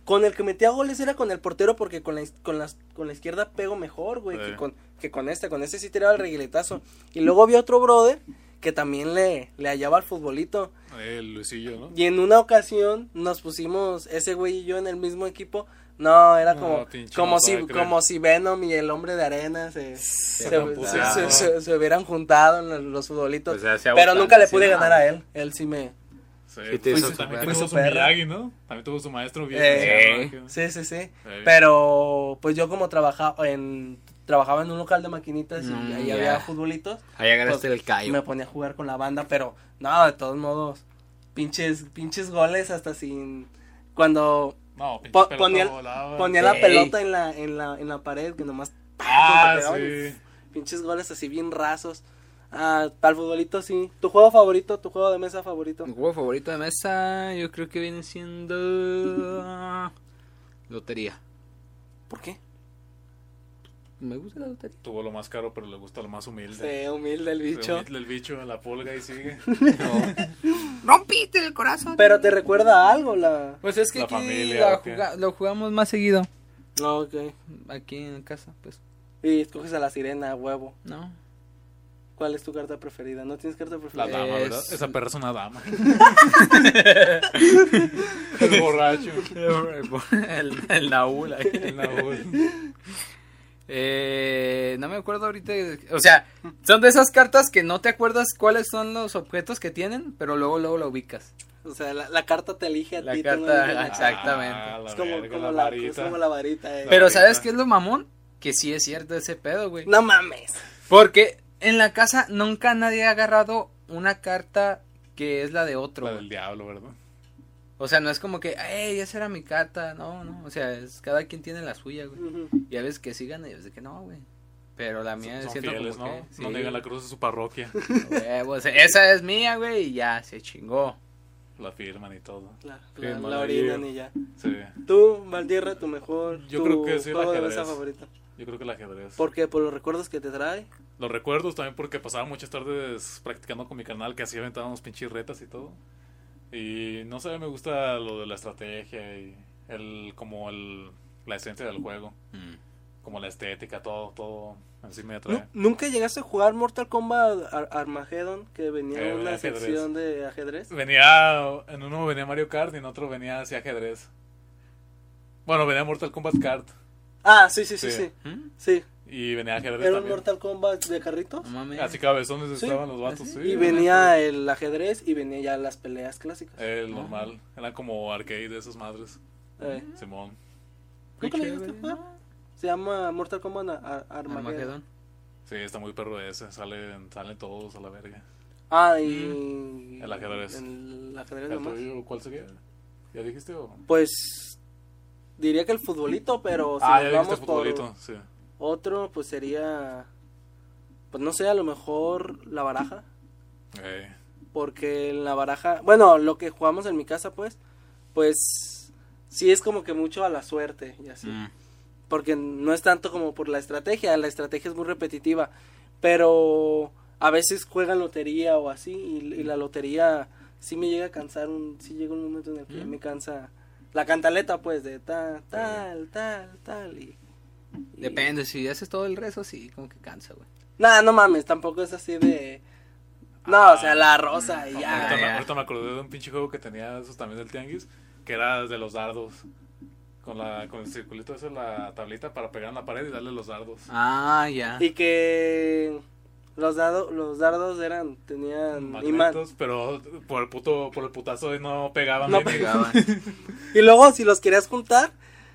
Speaker 1: con el que metía goles era con el portero porque con la, con las, con la izquierda pego mejor, güey, que
Speaker 3: Sí.
Speaker 1: con, que con este. Con este sí tiraba el reguiletazo. Y luego había otro brother que también le, le hallaba al futbolito.
Speaker 3: El Luisillo, ¿no?
Speaker 1: Y en una ocasión nos pusimos ese güey y yo en el mismo equipo. No, era
Speaker 3: No,
Speaker 1: como, como, si, como si Venom y el hombre de arena se, se, se-
Speaker 3: pusieron.
Speaker 1: se- se- se hubieran juntado en los- futbolitos.
Speaker 2: Pues
Speaker 1: pero nunca le pude ganar a él. Él sí me...
Speaker 3: Sí,
Speaker 2: Sí, te
Speaker 3: pues,
Speaker 2: hizo
Speaker 3: también tuvo su
Speaker 1: su perra.
Speaker 3: Miyagi, ¿no? También tuvo su maestro bien.
Speaker 1: Eh. Sí, sí, sí. Pero pues yo como trabajaba en... trabajaba en un local de maquinitas y
Speaker 2: Mm,
Speaker 1: ahí había futbolitos.
Speaker 2: Ahí agarraste
Speaker 1: Pues,
Speaker 2: el callo.
Speaker 1: Me ponía a jugar con la banda, pero no, de todos modos, pinches, pinches goles hasta sin... Cuando
Speaker 3: No,
Speaker 1: po- ponía,
Speaker 3: volaba.
Speaker 1: ponía la pelota en la, en la, en la pared, que nomás...
Speaker 3: Ah, sí.
Speaker 1: Pinches goles así bien rasos. Ah, para el futbolito sí. ¿Tu juego favorito? ¿Tu juego de mesa favorito?
Speaker 2: Mi juego favorito de mesa, yo creo que viene siendo. *laughs* Lotería.
Speaker 1: ¿Por qué?
Speaker 2: Me gusta la lotería.
Speaker 3: Tuvo lo más caro, pero le gusta lo más humilde.
Speaker 1: Sí, humilde el bicho.
Speaker 3: humilde El bicho, la pulga y sigue.
Speaker 2: Rompiste *laughs* el corazón.
Speaker 1: Pero te recuerda a algo la...
Speaker 2: Pues es que
Speaker 3: La
Speaker 2: aquí
Speaker 3: familia,
Speaker 2: la lo jugamos más seguido.
Speaker 1: No, ok.
Speaker 2: Aquí en casa, pues.
Speaker 1: Y escoges a la sirena, a huevo.
Speaker 2: No.
Speaker 1: ¿Cuál es tu carta preferida? ¿No tienes carta
Speaker 3: La
Speaker 1: preferida?
Speaker 3: dama,
Speaker 2: Es-
Speaker 3: ¿verdad? Esa perra es una dama. *laughs* el borracho. *laughs*
Speaker 2: el, el Naúl ahí.
Speaker 3: El Nahul.
Speaker 2: Eh, no me acuerdo ahorita. O sea, son de esas cartas que no te acuerdas cuáles son los objetos que tienen, pero luego luego lo ubicas.
Speaker 1: O sea, la, la carta te elige a
Speaker 2: La
Speaker 1: ti. no
Speaker 2: carta,
Speaker 1: la-
Speaker 2: exactamente.
Speaker 3: Ah, la
Speaker 1: Es como,
Speaker 3: verga,
Speaker 1: como
Speaker 3: la
Speaker 1: la, es
Speaker 3: varita.
Speaker 1: como la varita. eh.
Speaker 2: Pero. ¿sabes qué es lo mamón? Que sí es cierto ese pedo, güey.
Speaker 1: No mames.
Speaker 2: Porque en la casa nunca nadie ha agarrado una carta que es la de otro.
Speaker 3: La
Speaker 2: güey.
Speaker 3: del diablo, ¿verdad?
Speaker 2: O sea, no es como que, hey, esa era mi carta. No, no. O sea, es, cada quien tiene la suya, güey. Y a veces que sigan y a veces que no, güey. Pero la mía
Speaker 3: Son
Speaker 2: siento
Speaker 3: fieles,
Speaker 2: como
Speaker 3: ¿no?
Speaker 2: que,
Speaker 3: No
Speaker 2: sí,
Speaker 3: niegan la cruz de su parroquia. *laughs*
Speaker 2: esa es mía, güey, y ya, se chingó.
Speaker 3: La firman y todo.
Speaker 1: La, la, la orinan y ya.
Speaker 3: Sí.
Speaker 1: Tú, Valdierra, tu mejor.
Speaker 3: Yo
Speaker 1: tu
Speaker 3: creo que sí,
Speaker 1: de
Speaker 3: ajedrez.
Speaker 1: mesa favorito.
Speaker 3: Yo creo que el ajedrez.
Speaker 1: ¿Por qué? ¿Por los recuerdos que te trae?
Speaker 3: Los recuerdos también porque pasaba muchas tardes practicando con mi canal que así aventábamos pinches retas y todo. Y no sé, me gusta lo de la estrategia y el como el la esencia del juego, como la estética, todo, todo en sí me atrae.
Speaker 1: Nu- ¿Nunca llegaste a jugar Mortal Kombat Ar- Armageddon? Que venía
Speaker 3: Eh,
Speaker 1: una
Speaker 3: ajedrez.
Speaker 1: sección de ajedrez.
Speaker 3: Venía, en uno venía Mario Kart y en otro venía así ajedrez. Bueno, venía Mortal Kombat Kart
Speaker 1: Ah, sí, sí, sí, sí.
Speaker 3: Sí.
Speaker 2: ¿Mm?
Speaker 1: Sí.
Speaker 3: Y venía ajedrez
Speaker 1: Era un
Speaker 3: también.
Speaker 1: Mortal Kombat de carritos.
Speaker 2: No mames.
Speaker 3: Así cabezones
Speaker 1: Sí.
Speaker 3: estaban los vatos,
Speaker 2: ¿Así?
Speaker 3: sí.
Speaker 1: Y venía el ajedrez y venía ya las peleas clásicas.
Speaker 3: El normal, eran como arcade de esas madres,
Speaker 1: Eh,
Speaker 3: Simón.
Speaker 2: Qué
Speaker 1: ¿Nunca jugar? Se llama Mortal Kombat Ar- Ar- Armageddon.
Speaker 2: Armagedón.
Speaker 3: Sí, está muy perro ese, salen, salen todos a la verga.
Speaker 1: Ah, y...
Speaker 3: El ajedrez.
Speaker 1: El ajedrez
Speaker 3: ¿El tuyo cuál sería? ¿Ya dijiste o...?
Speaker 1: Pues diría que el futbolito, pero si
Speaker 3: ah, ya dijiste
Speaker 1: vamos por
Speaker 3: futbolito, sí.
Speaker 1: Otro, pues sería, pues no sé, a lo mejor la baraja,
Speaker 3: Eh,
Speaker 1: porque en la baraja, bueno, lo que jugamos en mi casa, pues, pues sí es como que mucho a la suerte y así,
Speaker 2: Mm.
Speaker 1: porque no es tanto como por la estrategia, la estrategia es muy repetitiva, pero a veces juegan lotería o así y, y la lotería sí me llega a cansar, un, sí llega un momento en el que
Speaker 2: Mm.
Speaker 1: me cansa la cantaleta, pues, de tal, tal, tal, tal y... y-
Speaker 2: Depende, si haces todo el rezo, sí, como que cansa, güey.
Speaker 1: Nah, no mames, tampoco es así de... No, o sea, la rosa y
Speaker 3: ahorita,
Speaker 1: ya.
Speaker 3: me,
Speaker 2: ya.
Speaker 3: ahorita me acordé de un pinche juego que tenía esos también del tianguis, que era de los dardos. Con, la, con el circulito ese, la tablita para pegar en la pared y darle los dardos.
Speaker 2: Ah, ya.
Speaker 1: Y que los dados, los dardos eran, tenían imán.
Speaker 3: Magnetos, pero por el puto, por el putazo no pegaban.
Speaker 1: No
Speaker 3: bien.
Speaker 2: Pegaban. *laughs*
Speaker 1: Y luego si los querías juntar,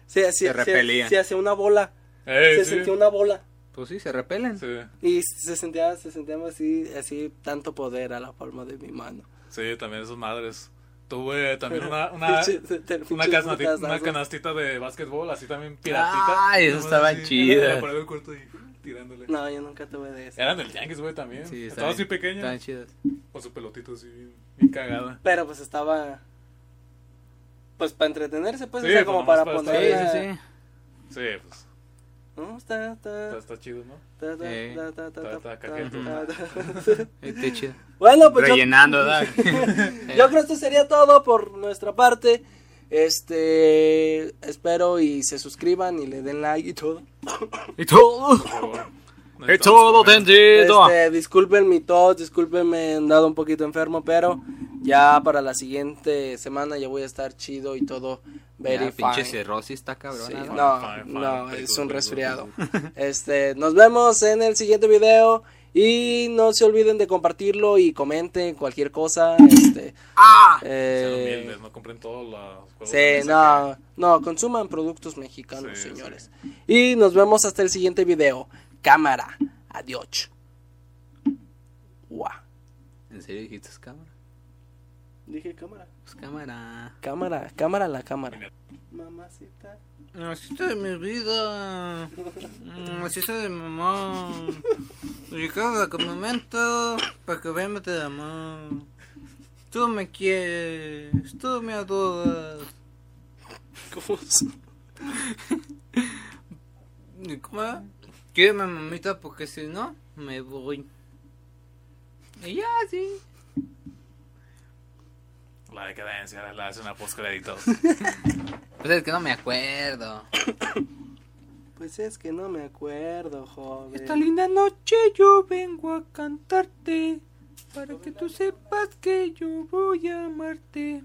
Speaker 1: se, se,
Speaker 2: Se
Speaker 1: se hacía una bola.
Speaker 3: Eh,
Speaker 1: se
Speaker 3: sí,
Speaker 1: sentía una bola.
Speaker 2: Pues sí, se repelen.
Speaker 3: sí,
Speaker 1: Y se sentía, se sentía así, así tanto poder a la palma de mi mano.
Speaker 3: sí, también esas madres. Tuve también una, una, *laughs* una, canastita, una
Speaker 1: putazazos.
Speaker 3: canastita de básquetbol, así también piratita.
Speaker 2: Ay, eso estaba
Speaker 3: cuarto y tirándole.
Speaker 1: No, yo nunca tuve de eso.
Speaker 3: Eran del Yankees, güey, también.
Speaker 2: Sí,
Speaker 3: Estaba
Speaker 2: estaban-
Speaker 3: así pequeña.
Speaker 2: Estaban chidas.
Speaker 3: Con su pelotito así, bien, cagada.
Speaker 1: Pero pues estaba... Pues para entretenerse, pues,
Speaker 3: Sí,
Speaker 1: o sea,
Speaker 3: pues,
Speaker 1: como
Speaker 3: nomás
Speaker 1: para
Speaker 3: para
Speaker 1: poner...
Speaker 2: Sí, sí, sí.
Speaker 3: Sí, pues,
Speaker 1: ¿No? Está, está,
Speaker 3: está, está chido, ¿no?
Speaker 2: Eh. *laughs* Está chido.
Speaker 1: Bueno, pues yo,
Speaker 2: Rellenando, ¿verdad? *laughs*
Speaker 1: yo creo que esto sería todo por nuestra parte. Este, espero y se suscriban y le den like y todo.
Speaker 2: Y todo. Y todo, tendito.
Speaker 1: Este, disculpen mi tos, disculpen me he andado un poquito enfermo, pero ya para la siguiente semana ya voy a estar chido y todo very
Speaker 2: Ya, pinche
Speaker 1: fine.
Speaker 2: cirrosis está cabrón.
Speaker 1: Sí,
Speaker 3: Fine,
Speaker 1: no,
Speaker 3: fine, fine,
Speaker 1: no, es un resfriado. Este, nos vemos en el siguiente video Y no se olviden de compartirlo y comenten cualquier cosa. Este,
Speaker 2: ¡Ah!
Speaker 1: Eh,
Speaker 3: humildes, no compren todos los juegos
Speaker 1: Sí, no, no, consuman productos mexicanos,
Speaker 3: Sí,
Speaker 1: señores. Y nos vemos hasta el siguiente video. Cámara, adiós. Guau.
Speaker 2: ¿En serio dijiste es cámara?
Speaker 1: Dije cámara.
Speaker 2: Pues cámara.
Speaker 1: Cámara, cámara la cámara. Mamacita.
Speaker 2: Así de mi vida. Así de mi mamá. Y cada momento para que vean de amor. Tú me quieres, tú me adoras.
Speaker 1: ¿Cómo se-
Speaker 2: ¿Y cómo? Quédame mamita porque si no, me voy. Y ya, sí.
Speaker 3: La decadencia la hace una post créditos. *laughs*
Speaker 2: Pues es que no me acuerdo.
Speaker 1: Pues es que no me acuerdo, joven.
Speaker 2: Esta linda noche yo vengo a cantarte para que tú sepas que yo voy a amarte.